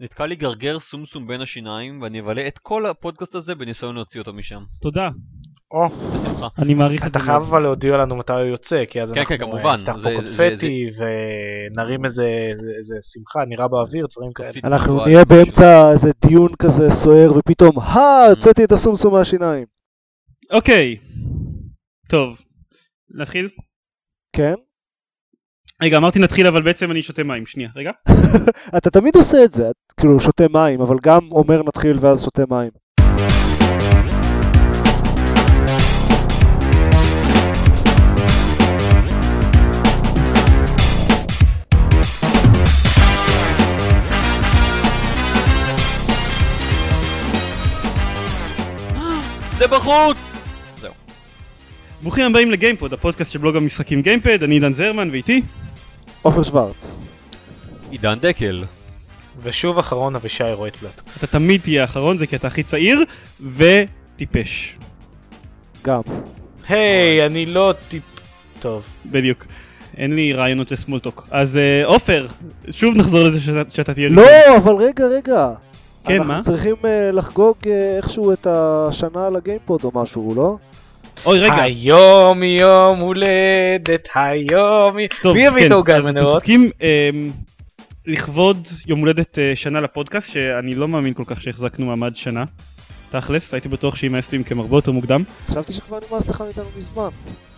נתקע לי גרגר סומסום בין השיניים, ואני אבלה את כל הפודקאסט הזה בניסיון להוציא אותו משם. תודה, או, בשמחה. אני מעריך את זה. אתה חייב. אבל להודיע לנו מתי הוא יוצא, כי אז כן, אנחנו כן, כמובן. נפתח זה- פה זה- קונפטי ונרים איזה איזה שמחה, נראה באוויר, דברים כאלה. אנחנו. נהיה באמצע איזה דיון כזה סוער, ופתאום, הא, הוצאתי את הסומסום מהשיניים. אוקיי, טוב, נתחיל? כן? רגע, אמרתי נתחיל, אבל בעצם אני שותה מים, שנייה, רגע. אתה תמיד עושה את זה, כאילו שותה מים, אבל גם אומר נתחיל ואז שותה מים. זה בחוץ! ברוכים הבאים לגיימפוד, הפודקאסט של בלוג המשחקים גיימפד, אני עידן זרמן ואיתי. עופר שוורץ. עידן דקל. ושוב אחרון אבישי רויטבלט. אתה תמיד תהיה האחרון, זה כי אתה הכי צעיר וטיפש. גם. היי, אני לא טיפ... טוב. בדיוק. אין לי רעיונות ל small talk. אז אה, עופר, שוב נחזור לזה שאתה, שאתה תהיה לא, אבל רגע, רגע. כן, אנחנו מה? צריכים אה, לחגוג אה, איכשהו את השנה לגיימפוד או משהו, לא? אוי, רגע. היום יום הולדת, היום... י- טוב, מי יביא כן, את העוגה אז אתם? צודקים, אמ, לכבוד יום הולדת אה, שנה לפודקאסט, שאני לא מאמין כל כך שהחזקנו מעמד שנה. תכלס, הייתי בטוח שימאס לי מכם הרבה יותר מוקדם. חשבתי שכבר נמאס לך מאיתנו מזמן.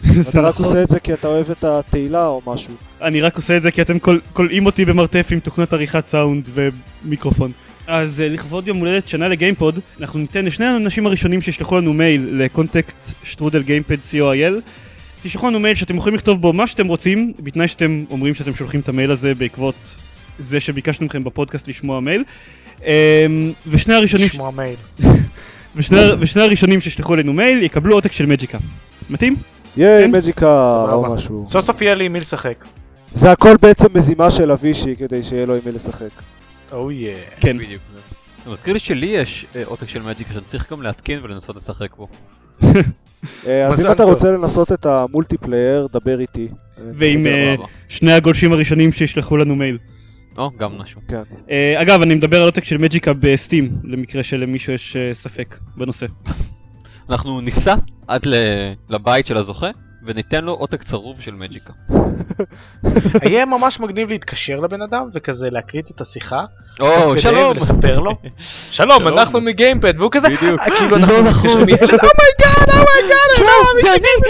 אתה רק נכון. עושה את זה כי אתה אוהב את התהילה או משהו. אני רק עושה את זה כי אתם כולאים אותי במרתף עם תוכנת עריכת סאונד ומיקרופון. אז אה, לכבוד יום הולדת שנה לגיימפוד, אנחנו ניתן לשני האנשים הראשונים שישלחו לנו מייל ל contact שטרודל גיימפד co.il תשלחו לנו מייל שאתם יכולים לכתוב בו מה שאתם רוצים, בתנאי שאתם אומרים שאתם שולחים את המייל הזה בעקבות זה שביקשנו מכם בפודקאסט לשמוע מייל. אמ, ושני הראשונים, לשמוע מייל. ושני, ושני הראשונים שישלחו אלינו מייל יקבלו עותק של Magicka. מתאים? ייי, כן. Magicka או סבבה. משהו. סוף סוף יהיה לי עם מי לשחק. זה הכל בעצם מזימה של אבישי כדי שיהיה לו עם מי לשחק. או יא. כן. בדיוק זה. זה מזכיר לי שלי יש אה, עותק של Magicka שאני צריך גם להתקין ולנסות לשחק בו. אה, אז אם אתה. רוצה לנסות את ה multiplayer, דבר איתי. ועם אה. שני הגולשים הראשונים שישלחו לנו מייל. או, גם משהו. כן. אה, אגב, אני מדבר על עותק של Magicka ב Steam, למקרה שלמישהו יש אה, ספק בנושא. אנחנו ניסע עד ל- לבית של הזוכה, וניתן לו עותק צרוב של Magicka. יהיה ממש מגניב להתקשר לבן אדם וכזה להקליט את השיחה. או, שלום! ולספר לו. שלום, שלום. אנחנו מגיימפד, והוא כזה, בדיוק. אה, כאילו לא אנחנו נכון. מתקשרים מילד, oh my god, אומייגאד, לא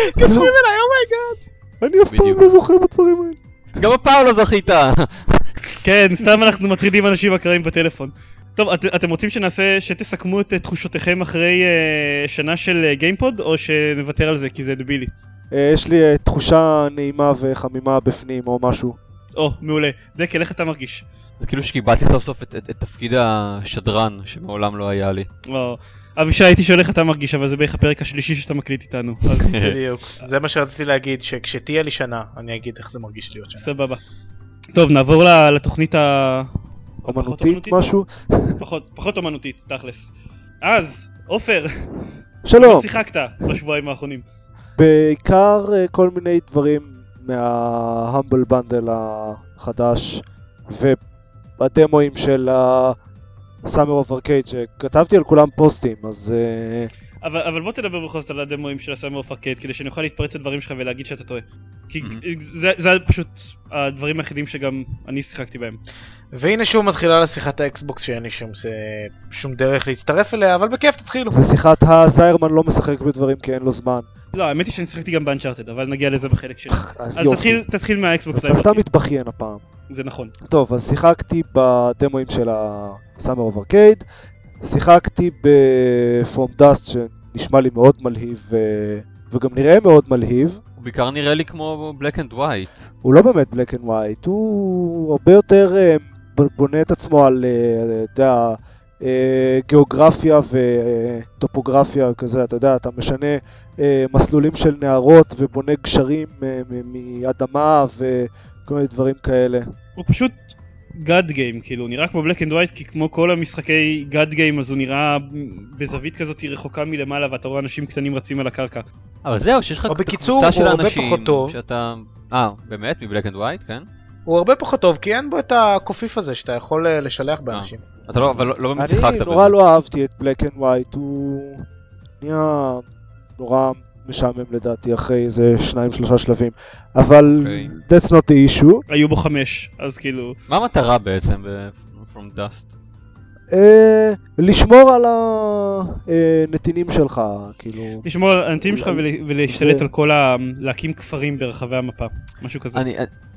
מתקשרים אליי, אומייגאד. אני אף פעם. לא זוכר בדברים האלה. גם הפעם לא זכית! כן, סתם אנחנו מטרידים אנשים אקראיים בטלפון. טוב, את, אתם רוצים שנעשה, שתסכמו את אה, תחושותיכם אחרי uh, שנה של uh, גיימפוד, או שנוותר על זה כי זה דבילי? אה, יש לי אה, תחושה נעימה וחמימה בפנים או משהו. או, מעולה. דקל, איך אתה מרגיש? זה כאילו שקיבלתי סוף סוף את- את את תפקיד השדרן שמעולם לא היה לי. או, אבישי, הייתי שואל איך אתה מרגיש, אבל זה בערך הפרק השלישי שאתה מקליט איתנו. אז בדיוק, זה מה שרציתי להגיד, שכשתהיה לי שנה, אני אגיד איך זה מרגיש להיות שנה. סבבה. טוב, נעבור לתוכנית ה... אומנותית משהו. פחות, פחות אומנותית, תכלס. אז, עופר, שלום. מה שיחקת בשבועיים האחרונים? בעיקר אה, כל מיני דברים מה Humble Bundle החדש והדמואים של ה-Summer of Arcade שכתבתי על כולם פוסטים אז אה, אבל, אבל בוא תדבר בכל זאת על הדמואים של ה Summer of Arcade כדי שאני אוכל להתפרץ לדברים שלך ולהגיד שאתה טועה. כי Mhm. זה, זה פשוט הדברים היחידים שגם אני שיחקתי בהם. והנה שוב מתחילה לשיחת ה Xbox שאין לי שום, שום דרך להצטרף אליה, אבל בכיף תתחילו. זה שיחת הזרמן לא משחק בדברים כי אין לו זמן. לא, האמת היא שאני שיחקתי גם ב Uncharted, אבל נגיע לזה בחלק שלי. אז אז. תתחיל, תתחיל מה Xbox אתה סתם. מתבכיין הפעם. זה נכון. טוב, אז שיחקתי בדמואים של ה-Summer of Arcade, שיחקתי ב-From Dust שנשמע לי מאוד מלהיב ו... וגם נראה מאוד מלהיב. בעיקר נראה לי כמו Black and White. הוא לא באמת Black and White, הוא הרבה יותר אה, בונה את עצמו על, אה, אתה יודע, אה, גיאוגרפיה וטופוגרפיה כזה, אתה יודע, אתה משנה מסלולים של נהרות ובונה גשרים מ- מאדמה וכל מיני דברים כאלה. הוא פשוט god game, כאילו, הוא נראה כמו Black and White, כי כמו כל המשחקי god game, אז הוא נראה בזווית כזאת רחוקה מלמעלה, ואתה רואה אנשים קטנים רצים על הקרקע. אבל זהו, שיש לך קבוצה של אנשים. שאתה... אה, באמת? מ Black and White, כן? הוא הרבה פחות טוב, כי אין בו את הקופיף הזה שאתה יכול אה, לשלח באנשים. אתה לא, אבל לא, לא באמת שיחקת אני בזה. נורא לא אהבתי את Black and White, הוא נהיה נורא משעמם לדעתי אחרי איזה שניים שלושה שלבים, אבל אוקיי. that's not the issue. היו בו חמש, אז כאילו... מה המטרה בעצם ב- From Dust? אה, לשמור על הנתינים שלך, כאילו, לשמור על הנתונים שלך ול- ולהשתלט על כל ה... להקים כפרים ברחבי המפה, משהו כזה. אני,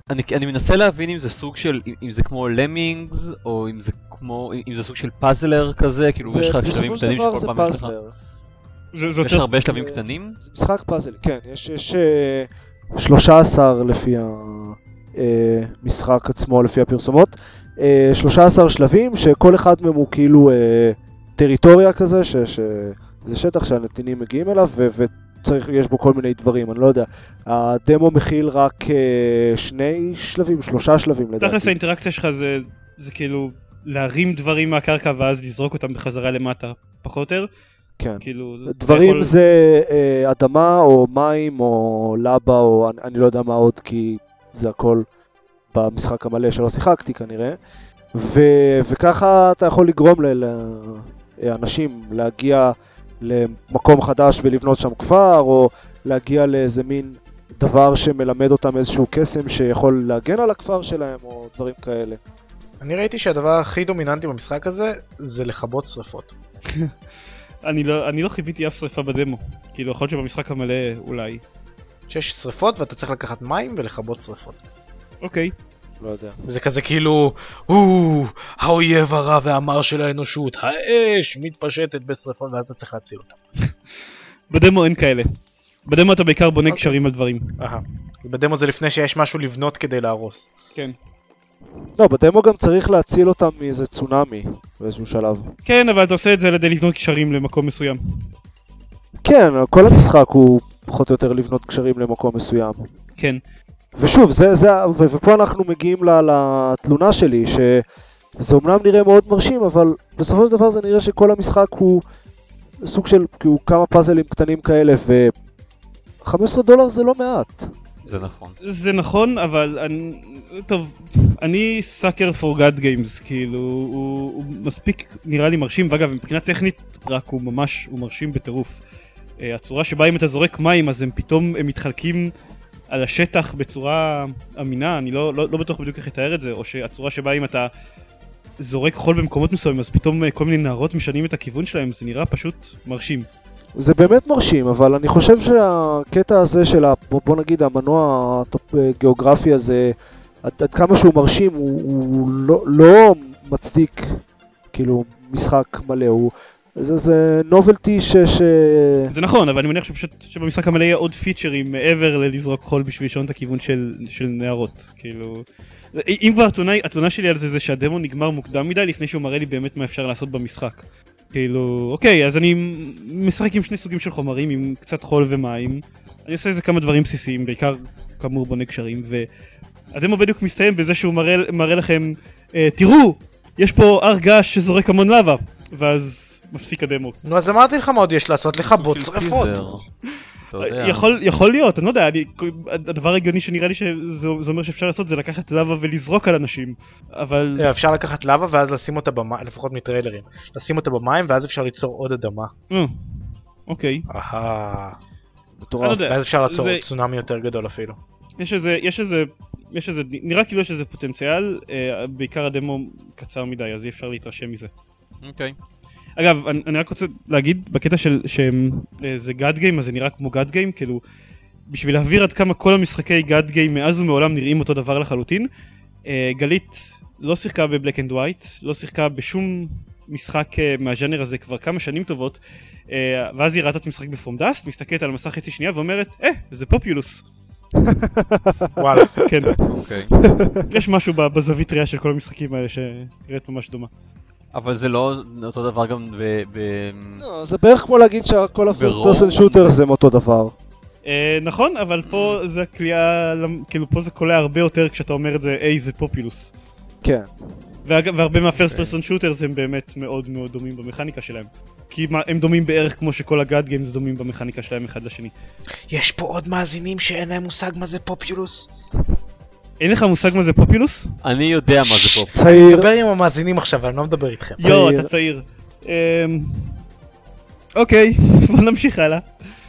אני, אני מנסה להבין אם זה סוג של, אם- זה כמו למינגס, או אם זה כמו, אם זה סוג של פאזלר כזה, כאילו יש לך שלבים קטנים שכל פעם יש לך. זה זה יש יותר... הרבה שלבים זה- קטנים? זה משחק פאזל, כן, יש, יש אה, 13 לפי המשחק עצמו, לפי הפרסומות, אה, 13 שלבים שכל אחד מהם הוא כאילו אה, טריטוריה כזה, ש, שזה שטח שהנתינים מגיעים אליו ו, וצריך, יש בו כל מיני דברים, אני לא יודע. הדמו מכיל רק אה, שני שלבים, שלושה שלבים לדעתי. תכלס האינטראקציה שלך זה, זה כאילו להרים דברים מהקרקע ואז לזרוק אותם בחזרה למטה, פחות או יותר. כן. כאילו... דברים יכול- זה אה, אדמה או מים או לבה או אני, אני לא יודע מה עוד כי זה הכל במשחק המלא שלא שיחקתי כנראה ו, וככה אתה יכול לגרום לאנשים להגיע למקום חדש ולבנות שם כפר או להגיע לאיזה מין דבר שמלמד אותם איזשהו קסם שיכול להגן על הכפר שלהם או דברים כאלה. אני ראיתי שהדבר הכי דומיננטי במשחק הזה זה לכבות שרפות. אני לא, אני לא חיוויתי אף שריפה בדמו. כאילו, יכול להיות שבמשחק המלא אולי. שיש שרפות ואתה צריך לקחת מים ולכבות שרפות. אוקיי. לא יודע. זה כזה כאילו, הוא, האויב הרע והמר של האנושות, האש מתפשטת בשרפות ואז אתה צריך להציל אותה. בדמו אין כאלה. בדמו אתה בעיקר בונה אוקיי. קשרים על דברים. אהה. אז בדמו זה לפני שיש משהו לבנות כדי להרוס. כן. לא, בדמו גם צריך להציל אותם מאיזה צונאמי באיזשהו שלב. כן, אבל אתה עושה את זה על ידי לבנות קשרים למקום מסוים. כן, כל המשחק הוא פחות או יותר לבנות קשרים למקום מסוים. כן. ושוב, זה, זה, ו- ופה אנחנו מגיעים לתלונה שלי, שזה אומנם נראה מאוד מרשים, אבל בסופו של דבר זה נראה שכל המשחק הוא סוג של כאילו, כמה פאזלים קטנים כאלה, ו-15 דולר זה לא מעט. זה נכון. זה נכון, אבל אני... טוב, אני סאקר פור גאד גיימס, כאילו, הוא, הוא מספיק נראה לי מרשים, ואגב, מבחינה טכנית, רק הוא ממש, הוא מרשים בטירוף. Uh, הצורה שבה אם אתה זורק מים, אז הם פתאום, הם מתחלקים על השטח בצורה אמינה, אני לא, לא, לא בטוח בדיוק איך לתאר את זה, או שהצורה שבה אם אתה זורק חול במקומות מסוימים, אז פתאום אה, כל מיני נערות משנים את הכיוון שלהם, זה נראה פשוט מרשים. זה באמת מרשים, אבל אני חושב שהקטע הזה של, ה, בוא, נגיד, המנוע הגיאוגרפי הזה, עד, עד כמה שהוא מרשים, הוא, הוא לא, לא מצדיק, כאילו, משחק מלא, הוא... זה, זה נובלטי ש... ש... זה נכון, אבל אני מניח שפשוט שבמשחק המלא יהיה עוד פיצ'רים מעבר ללזרוק חול בשביל לשנות את הכיוון של, של נערות, כאילו... אם כבר התלונה שלי על זה זה שהדמו נגמר מוקדם מדי לפני שהוא מראה לי באמת מה אפשר לעשות במשחק. כאילו, אוקיי, אז אני משחק עם שני סוגים של חומרים, עם קצת חול ומים. אני עושה איזה כמה דברים בסיסיים, בעיקר כאמור בונה קשרים, והדמו בדיוק מסתיים בזה שהוא מראה, מראה לכם, אה, תראו, יש פה הר געש שזורק המון לבה, ואז מפסיק הדמו. נו אז אמרתי לך מה עוד יש לעשות, לכבות סוג של שרפות. אתה יודע. יכול, יכול להיות, אני לא יודע, אני, הדבר ההגיוני שנראה לי שזה זה אומר שאפשר לעשות זה לקחת לבה ולזרוק על אנשים, אבל אה, אפשר לקחת לבה ואז לשים אותה במים, לפחות מטריילרים. לשים אותה במים ואז אפשר ליצור עוד אדמה. אה, אוקיי, אהה. לא מטורף. יודע, ואז אפשר ליצור זה- צונאמי יותר גדול אפילו. יש איזה, יש איזה, יש איזה, נראה כאילו יש איזה פוטנציאל, אה, בעיקר הדמו קצר מדי אז אי אפשר להתרשם מזה. אוקיי. אגב, אני, אני רק רוצה להגיד, בקטע של שזה god game, אז זה נראה כמו god game, כאילו, בשביל להבהיר עד כמה כל המשחקי god game מאז ומעולם נראים אותו דבר לחלוטין, אה, גלית לא שיחקה ב Black and White, לא שיחקה בשום משחק אה, מהז'אנר הזה כבר כמה שנים טובות, אה, ואז היא ראתה את המשחק בפרום דאסט, מסתכלת על המסך חצי שנייה ואומרת, אה, זה פופולוס. וואלה. כן, אוקיי. יש משהו בזווית ראייה של כל המשחקים האלה שנראית ממש דומה. אבל זה לא אותו דבר גם ב... ב- לא, זה בערך כמו להגיד שכל הפרסט פרסן שוטר זה אותו דבר. אה, נכון, אבל פה זה הקליעה, כאילו פה זה קולע הרבה יותר כשאתה אומר את זה, היי זה פופולוס. כן. ואג- והרבה מה first. person shooters הם באמת מאוד מאוד דומים במכניקה שלהם. כי הם דומים בערך כמו שכל ה god games דומים במכניקה שלהם אחד לשני. יש פה עוד מאזינים שאין להם מושג מה זה Populous? אין לך מושג מה זה Populous? אני יודע מה זה פופ. צעיר, דבר עם המאזינים עכשיו, אני לא מדבר איתכם. יואו. אתה צעיר. אמ, אוקיי, בוא נמשיך הלאה.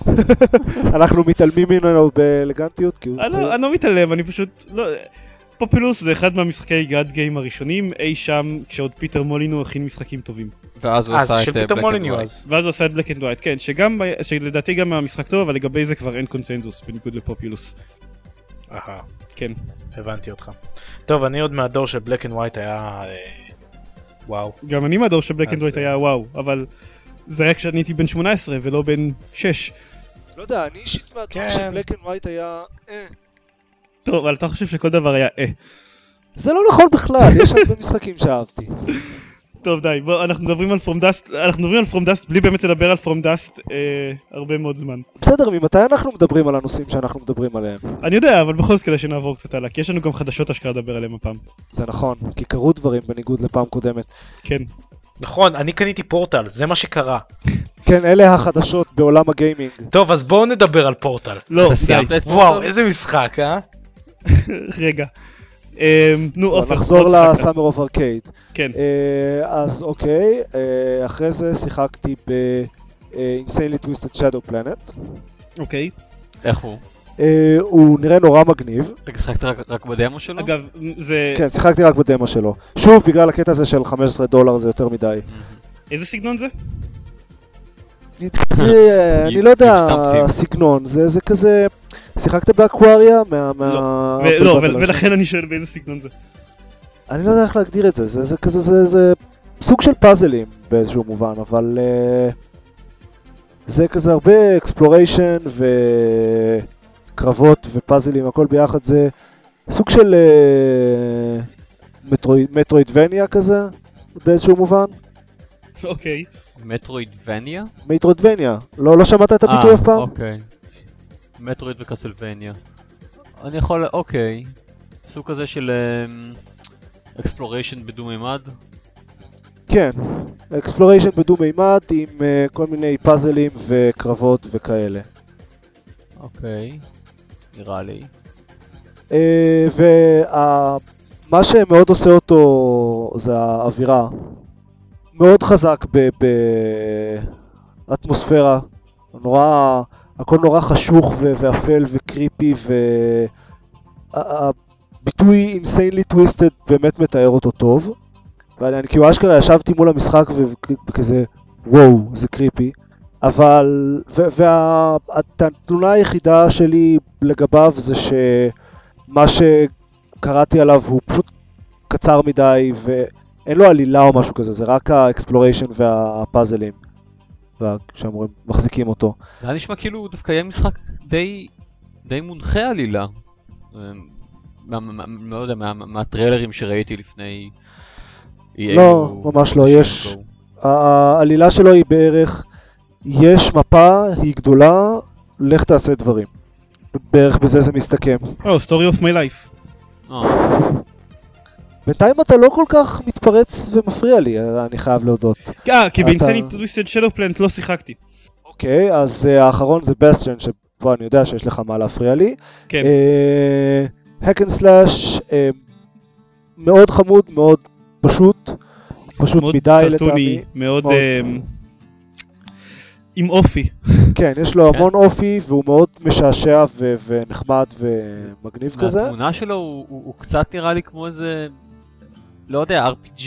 אנחנו מתעלמים ממנו באלגנטיות, כי הוא אני צעיר. לא- אני לא מתעלם, אני פשוט... לא... Populous זה אחד מהמשחקי god game הראשונים, אי שם, כשעוד פיטר מולינו הכין משחקים טובים. ואז הוא אז עשה את אה, פיטר Black and מוליניו White. אז. ואז הוא עשה את Black and White, כן, שגם, שלדעתי גם המשחק טוב, אבל לגבי זה כבר אין קונצנזוס, בניגוד ל Populous. כן. הבנתי אותך. טוב, אני עוד מהדור של Black and White היה... אה, וואו. גם אני מהדור של Black and White היה וואו, אבל זה היה כשאני הייתי בן 18 ולא בן 6. לא יודע, אני אישית מהדור כן. של Black and White היה... אה. טוב, אבל אתה חושב שכל דבר היה אה. זה לא נכון בכלל, יש הרבה משחקים שאהבתי. טוב די, בוא, אנחנו מדברים על From Dust, אנחנו מדברים על From Dust בלי באמת לדבר על From Dust אה, הרבה מאוד זמן. בסדר, ממתי אנחנו מדברים על הנושאים שאנחנו מדברים עליהם? אני יודע, אבל בכל זאת כדאי שנעבור קצת הלאה, כי יש לנו גם חדשות אשכרה לדבר עליהם הפעם. זה נכון, כי קרו דברים בניגוד לפעם קודמת. כן. נכון, אני קניתי פורטל, זה מה שקרה. כן, אלה החדשות בעולם הגיימינג. טוב, אז בואו נדבר על פורטל. לא, די, וואו? איזה משחק, אה? רגע. אה, נו, עופר, נחזור שיחקת. לסאמר אוף ארקייד. כן. אז אוקיי, אה, אחרי זה שיחקתי ב-Insanely Twisted Shadow Planet. אוקיי. איך הוא? אה, הוא נראה נורא מגניב. רגע, שחקת רק- רק בדמו שלו? אגב, זה... כן, שיחקתי רק בדמו שלו. שוב, בגלל הקטע הזה של 15 דולר זה יותר מדי. מהמם. איזה סגנון זה? אני לא יודע, זה זה כזה... שיחקת ב Aquaria? מה... מה- ו- לא, בלבלת ו- ולכן אני שואל באיזה סגנון זה. אני לא יודע איך להגדיר את זה, זה, זה כזה, זה, זה סוג של פאזלים באיזשהו מובן, אבל אה, זה כזה הרבה exploration וקרבות ופאזלים, הכל ביחד, זה סוג של אה, Metroid, Metroidvania כזה, באיזשהו מובן. אוקיי. Metroidvania? Metroidvania, לא, לא שמעת את הביטוי אה, אף פעם? אוקיי. Metroid ו Castlevania. אני יכול, אוקיי. סוג כזה של exploration בדו מימד. כן, exploration בדו מימד עם אה, כל מיני פאזלים וקרבות וכאלה. אוקיי. נראה לי. ומה שמאוד עושה אותו זה האווירה. מאוד חזק באטמוספירה. נורא, הכל נורא חשוך ו- ואפל וקריפי והביטוי insanely twisted באמת מתאר אותו טוב. ואני כאילו אשכרה ישבתי מול המשחק וכזה וואו זה קריפי. אבל, והתלונה היחידה שלי לגביו זה שמה שקראתי עליו הוא פשוט קצר מדי ואין לו עלילה או משהו כזה, זה רק ה exploration והפאזלים וה- שאמורים, מחזיקים אותו. זה היה נשמע כאילו דווקא יהיה משחק די, די מונחה עלילה. מה- מה- מה- לא יודע, מה- מהטריילרים שראיתי לפני... אה לא, ממש לא, יש-. העלילה שלו היא בערך, יש מפה, היא גדולה, לך תעשה דברים. בערך בזה זה מסתכם. או, story of my life. אה, בינתיים אתה לא כל כך מתפרץ ומפריע לי, אני חייב להודות. אה, כי אתה- ב Insanely Twisted Shadow Planet לא שיחקתי. אוקיי, אז אה, האחרון זה בסטיון, שפה אני יודע שיש לך מה להפריע לי. כן. Hack and slash, מאוד חמוד, מאוד פשוט, פשוט מאוד מדי לטעמי. מאוד... מאוד. עם אופי. כן, יש לו כן. המון אופי והוא מאוד משעשע ו- ונחמד ומגניב כזה. מהתמונה שלו הוא, הוא, הוא קצת נראה לי כמו איזה... לא יודע, RPG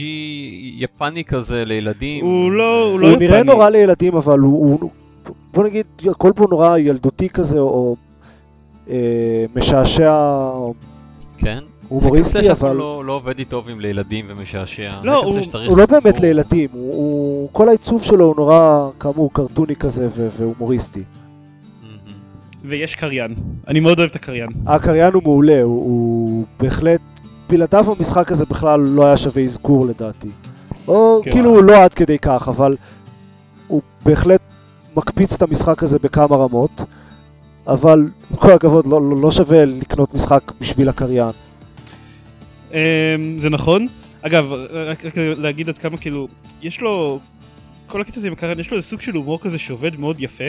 יפני כזה לילדים. הוא לא... הוא לא הוא נראה יפני. נורא לילדים, אבל הוא, הוא, בוא נגיד, הכל פה נורא ילדותי כזה, או אה, משעשע, או כן? הומוריסטי, אבל לא, לא עובד טוב עם לילדים ומשעשע. לא, הוא- הוא לא באמת הוא- לילדים, הוא, הוא, כל העיצוב שלו הוא נורא, כאמור, קרטוני כזה ו- והומוריסטי. ויש קריין. אני מאוד אוהב את הקריין. הקריין הוא מעולה, הוא, הוא בהחלט, בלעדיו המשחק הזה בכלל לא היה שווה אזכור לדעתי. או כן. כאילו לא עד כדי כך, אבל הוא בהחלט מקפיץ את המשחק הזה בכמה רמות, אבל עם כל הכבוד לא, לא, לא שווה לקנות משחק בשביל הקריין. אמ, זה נכון. אגב, רק, רק להגיד עד כמה כאילו, יש לו, כל הקטע הזה עם הקריין, יש לו איזה סוג של הומור כזה שעובד מאוד יפה.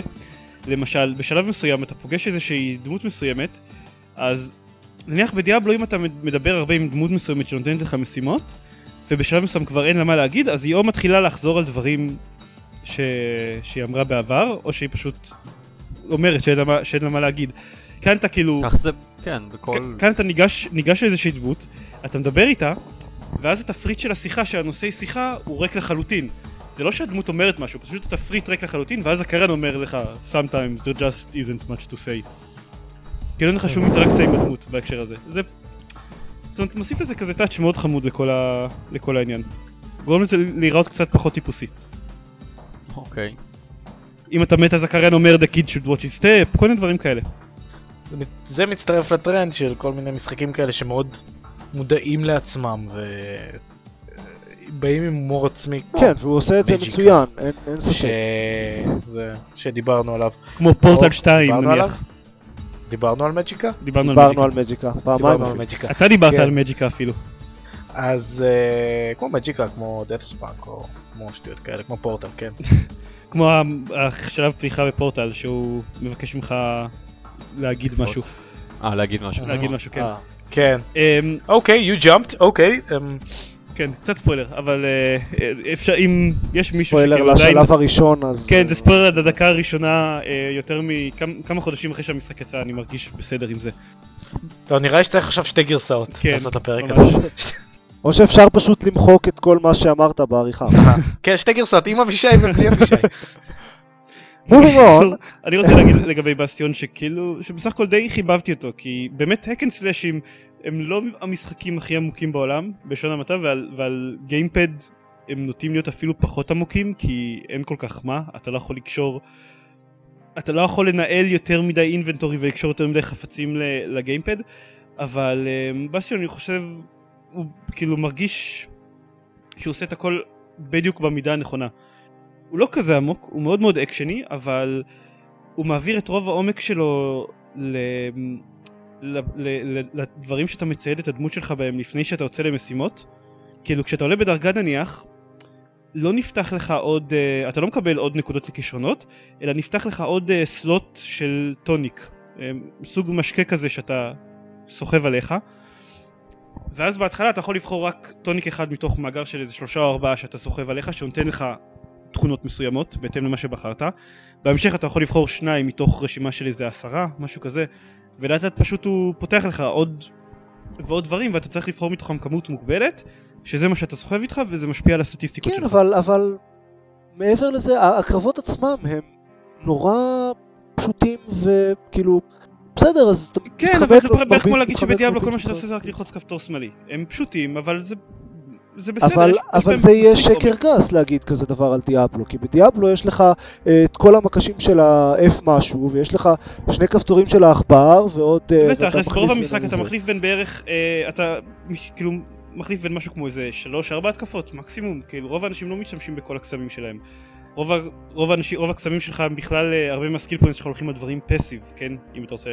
למשל, בשלב מסוים אתה פוגש איזושהי דמות מסוימת, אז נניח בדיאבלו אם אתה מדבר הרבה עם דמות מסוימת שנותנת לך משימות, ובשלב מסוים כבר אין לה מה להגיד, אז היא או מתחילה לחזור על דברים ש... שהיא אמרה בעבר, או שהיא פשוט אומרת שאין לה מה, שאין לה מה להגיד. כאן אתה כאילו... כך זה, כן, בכל... כאן אתה ניגש, ניגש לאיזושהי דמות, אתה מדבר איתה, ואז התפריט של השיחה, שהנושאי שיחה, הוא ריק לחלוטין. זה לא שהדמות אומרת משהו, פשוט התפריט ריק לחלוטין, ואז הקרן אומר לך, sometimes there just isn't much to say. כאילו אין לך שום אינטראקציה עם הדמות בהקשר הזה. זה... זאת אומרת, מוסיף לזה כזה טאץ' מאוד חמוד לכל, ה... לכל העניין. גורם לזה להיראות קצת פחות טיפוסי. אוקיי. אם אתה מת אז הקריין אומר the kid should watch his step, כל מיני דברים כאלה. זה מת- זה מצטרף לטרנד של כל מיני משחקים כאלה שמאוד מודעים לעצמם ו... באים עם הומור עצמי. כן, והוא עושה את זה. מצוין, אין-. ספק. זה... שדיברנו עליו. כמו פורטל או, 2 דיברנו עליו? נניח. דיברנו על Magicka? דיברנו דיברנו. על Magicka, פעמיים דיברנו על. Magicka. אתה דיברת כן. על Magicka אפילו. אז אה, כמו Magicka, כמו DeathSpank או כמו שטויות כאלה, כמו פורטל, כן. כמו השלב פתיחה בפורטל שהוא מבקש ממך להגיד משהו. אה, להגיד משהו. להגיד משהו, כן. אה, כן. אמ, אוקיי, you jumped, אוקיי. אמ, כן, קצת ספוילר, אבל אה, אפשר, אם יש מישהו ספוילר שכאילו עדיין... לשלב הראשון, אז... כן, זה ספוילר עד הדקה הראשונה, אה, יותר מכמה חודשים אחרי שהמשחק יצא, אני מרגיש בסדר עם זה. לא, נראה לי שצריך עכשיו שתי גרסאות. כן, לעשות לפרק ממש. הזה. או שאפשר פשוט למחוק את כל מה שאמרת בעריכה. כן, שתי גרסאות, עם אבישי ובלי אבישי. Moving on. אני רוצה להגיד לגבי בסטיון שכאילו, שבסך הכל די חיבבתי אותו, כי באמת הקן סלאשים הם לא המשחקים הכי עמוקים בעולם, בלשון המעטה, ועל, ועל גיימפד הם נוטים להיות אפילו פחות עמוקים, כי אין כל כך מה, אתה לא יכול לקשור, אתה לא יכול לנהל יותר מדי אינבנטורי ולקשור יותר מדי חפצים לגיימפד, אבל um, בסטיון אני חושב, הוא כאילו מרגיש שהוא עושה את הכל בדיוק במידה הנכונה. הוא לא כזה עמוק, הוא מאוד מאוד אקשני, אבל הוא מעביר את רוב העומק שלו ל... ל... ל... ל... לדברים שאתה מצייד את הדמות שלך בהם לפני שאתה יוצא למשימות. כאילו כשאתה עולה בדרגה נניח, לא נפתח לך עוד, uh, אתה לא מקבל עוד נקודות לכישרונות, אלא נפתח לך עוד uh, סלוט של טוניק, um, סוג משקה כזה שאתה סוחב עליך. ואז בהתחלה אתה יכול לבחור רק טוניק אחד מתוך מאגר של איזה שלושה או ארבעה שאתה סוחב עליך, שנותן לך תכונות מסוימות בהתאם למה שבחרת. בהמשך אתה יכול לבחור שניים מתוך רשימה של איזה עשרה, משהו כזה, ולאט לאט פשוט הוא פותח לך עוד ועוד דברים ואתה צריך לבחור מתוכם כמות מוגבלת, שזה מה שאתה סוחב איתך וזה משפיע על הסטטיסטיקות כן, שלך. אבל, אבל מעבר לזה, הקרבות עצמם הם נורא פשוטים וכאילו, בסדר, אז אתה כן, מתחבק אבל זה בערך כמו להגיד שבדיאבלו כל מה שאתה עושה זה רק. ללחוץ כפתור שמאלי. הם פשוטים, אבל זה... זה בסדר, אבל, יש, יש אבל בהם זה יהיה שקר. גס להגיד כזה דבר על דיאבלו, כי בדיאבלו יש לך אה, את כל המקשים של ה-F משהו, ויש לך שני כפתורים של העכבר, ועוד... אה, בטח, אז ברוב המשחק אתה. מחליף בין בערך, אה, אתה מש- כאילו מחליף בין משהו כמו איזה שלוש ארבע התקפות מקסימום, כאילו רוב האנשים לא משתמשים בכל הקסמים שלהם. רוב, רוב, האנשים, רוב הקסמים שלך בכלל, אה, הרבה מה skill points שלך הולכים על דברים passive, כן? אם אתה רוצה...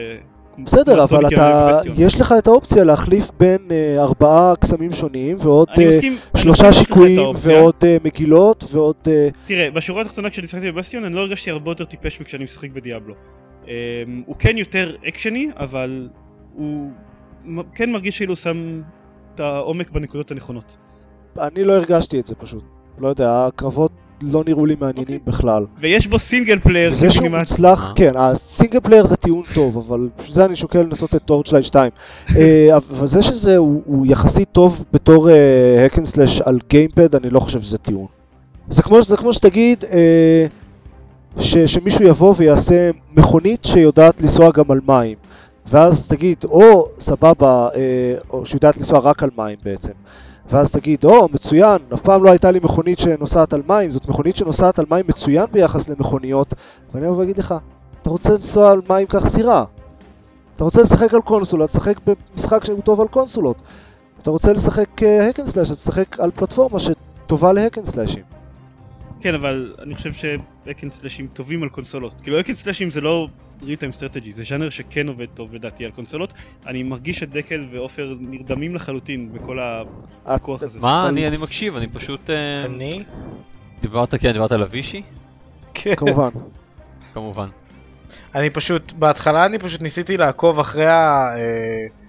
בסדר, כמו אבל אתה. יש לך את האופציה להחליף בין אה, ארבעה קסמים שונים, ועוד אה, מסכים, שלושה שיקויים. ועוד אה, מגילות, ועוד... אה, תראה, בשורה התחתונה כשאני שיחקתי בבסטיון אני לא הרגשתי הרבה יותר טיפש מכשאני משחק ב Diablo. אמ, הוא כן יותר אקשני, אבל הוא כן מרגיש כאילו שם את העומק בנקודות הנכונות. אני לא הרגשתי את זה פשוט. לא יודע, הקרבות לא נראו לי מעניינים אוקיי. בכלל. ויש בו single player זה שהוא. מוצלח. כן, ה single player זה טיעון טוב, אבל בשביל זה אני שוקל לנסות את Torchlight 2. אה, אבל זה שזה הוא הוא יחסית טוב בתור hack and slash על gamepad, אני לא חושב שזה טיעון. זה כמו, זה כמו שתגיד אה, ש, שמישהו יבוא ויעשה מכונית שיודעת לנסוע גם על מים. ואז תגיד, או סבבה, אה, או שיודעת לנסוע רק על מים בעצם. ואז תגיד, או, מצוין, אף פעם לא הייתה לי מכונית שנוסעת על מים, זאת מכונית שנוסעת על מים מצוין ביחס למכוניות, ואני אבוא ואגיד לך, אתה רוצה לנסוע על מים כך סירה. אתה רוצה לשחק על קונסולה, תשחק במשחק שהוא טוב על קונסולות. אתה רוצה לשחק הקן סלאש, אז תשחק על פלטפורמה שטובה להקן סלאשים. כן, אבל אני חושב שהקן סלאשים טובים על קונסולות. כאילו הקן סלאשים זה לא real time strategy, זה ז'אנר שכן עובד טוב לדעתי על קונסולות. אני מרגיש שדקל ועופר נרדמים לחלוטין בכל הוויכוח הזה. מה? אני מקשיב, אני פשוט... אה, אני? דיברת, כן, דיברת על אבישי? כן. כמובן. כמובן. אני פשוט, בהתחלה אני פשוט ניסיתי לעקוב אחרי ה... אה,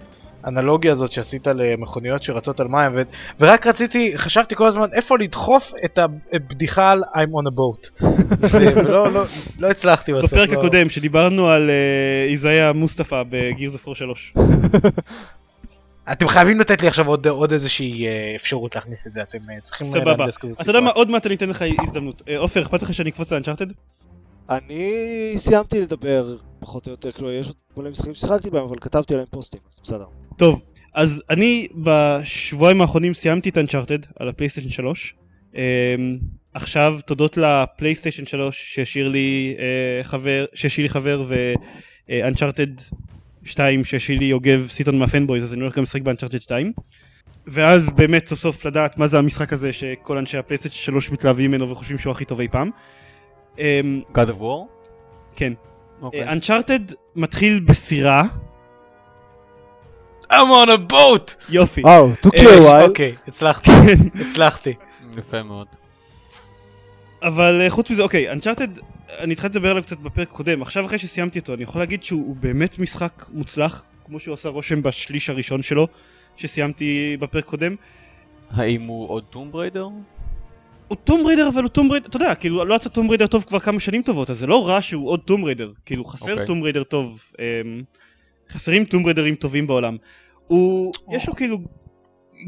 האנלוגיה הזאת שעשית למכוניות שרצות על מים, ו... ורק רציתי, חשבתי כל הזמן איפה לדחוף את הבדיחה על I'm on a boat. ולא לא, לא הצלחתי בסוף. בפרק לא... הקודם שדיברנו על אה, איזאיה מוסטפא בגירס אפור 3. אתם חייבים לתת לי עכשיו עוד, עוד איזושהי אה, אפשרות להכניס את זה, אתם אה, צריכים... סבבה. אתה יודע מה. עוד מעט אני אתן לך הזדמנות. עופר, אכפת לך שאני אקפוץ לאנצ'ארטד? אני סיימתי לדבר פחות או יותר, כאילו יש עוד מלא משחקים ששיחקתי בהם, אבל כתבתי עליהם פוסטים, אז בסדר. טוב, אז אני בשבועיים האחרונים סיימתי את אנצ'ארטד על הפלייסטיישן 3. Um, עכשיו תודות לפלייסטיישן 3 שהשאיר לי uh, חבר, שהשאיר לי חבר ואנצ'ארטד 2 שהשאיר לי יוגב סיטון מהפנבויז אז אני הולך גם לשחק באנצ'ארטד 2. ואז באמת סוף סוף לדעת מה זה המשחק הזה שכל אנשי הפלייסטיישן 3 מתלהבים ממנו וחושבים שהוא הכי טוב אי פעם. Um, God of War? כן. אוקיי. Uncharted מתחיל בסירה, I'm on a boat! יופי. וואו, took you אה, a while. אוקיי, הצלחתי, כן. הצלחתי. יפה מאוד. אבל אה, חוץ מזה, אוקיי, Uncharted, אני התחלתי לדבר עליו קצת בפרק הקודם, עכשיו אחרי שסיימתי אותו, אני יכול להגיד שהוא הוא באמת משחק מוצלח, כמו שהוא עשה רושם בשליש הראשון שלו, שסיימתי בפרק הקודם. האם הוא עוד Tomb Raider? הוא Tomb Raider, אבל הוא Tomb Raider, אתה יודע, כאילו, לא יצא Tomb Raider טוב כבר כמה שנים טובות, אז זה לא רע שהוא עוד Tomb Raider, כאילו, חסר. Tomb Raider טוב, אמ, חסרים Tomb Raider ים טובים בעולם. הוא, יש לו כאילו,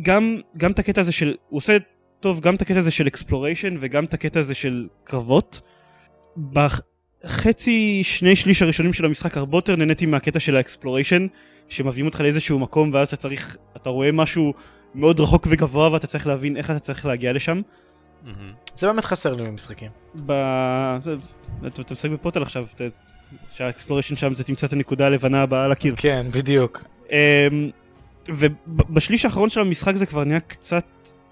גם, גם את הקטע הזה של, הוא עושה טוב גם את הקטע הזה של exploration וגם את הקטע הזה של קרבות. בחצי, שני שליש הראשונים של המשחק הרבה יותר נהניתי מהקטע של ה exploration, שמביאים אותך לאיזשהו מקום ואז אתה צריך, אתה רואה משהו מאוד רחוק וגבוה ואתה צריך להבין איך אתה צריך להגיע לשם. זה באמת חסר לי במשחקים. ב... אתה משחק בפוטל עכשיו, שה exploration שם זה תמצא את הנקודה הלבנה הבאה על הקיר. כן, בדיוק. אמ, ובשליש האחרון של המשחק זה כבר נהיה קצת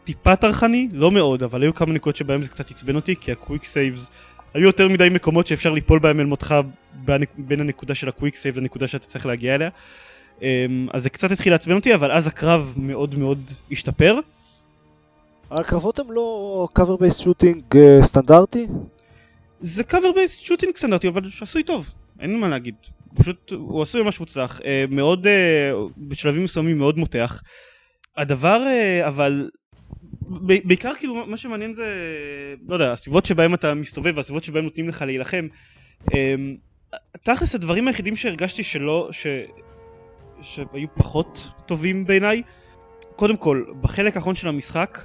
טיפה טרחני, לא מאוד, אבל היו כמה נקודות שבהם זה קצת עצבן אותי, כי ה quick saves, היו יותר מדי מקומות שאפשר ליפול בהם אל מותך בין- בין הנקודה של ה quick save לנקודה שאתה צריך להגיע אליה. אמ, אז זה קצת התחיל לעצבן אותי, אבל אז הקרב מאוד מאוד השתפר. הקרבות הם לא based shooting אה, סטנדרטי? זה cover based שוטינג סטנדרטי, אבל שעשוי טוב, אין מה להגיד. פשוט הוא עשוי ממש מוצלח, אה, מאוד, אה, בשלבים מסוימים מאוד מותח. הדבר, אה, אבל, בעיקר כאילו מה שמעניין זה, לא יודע, הסביבות שבהם אתה מסתובב והסביבות שבהם נותנים לך להילחם. תכלס הדברים היחידים שהרגשתי שלא, ש... שהיו פחות טובים בעיניי, קודם כל, בחלק האחרון של המשחק,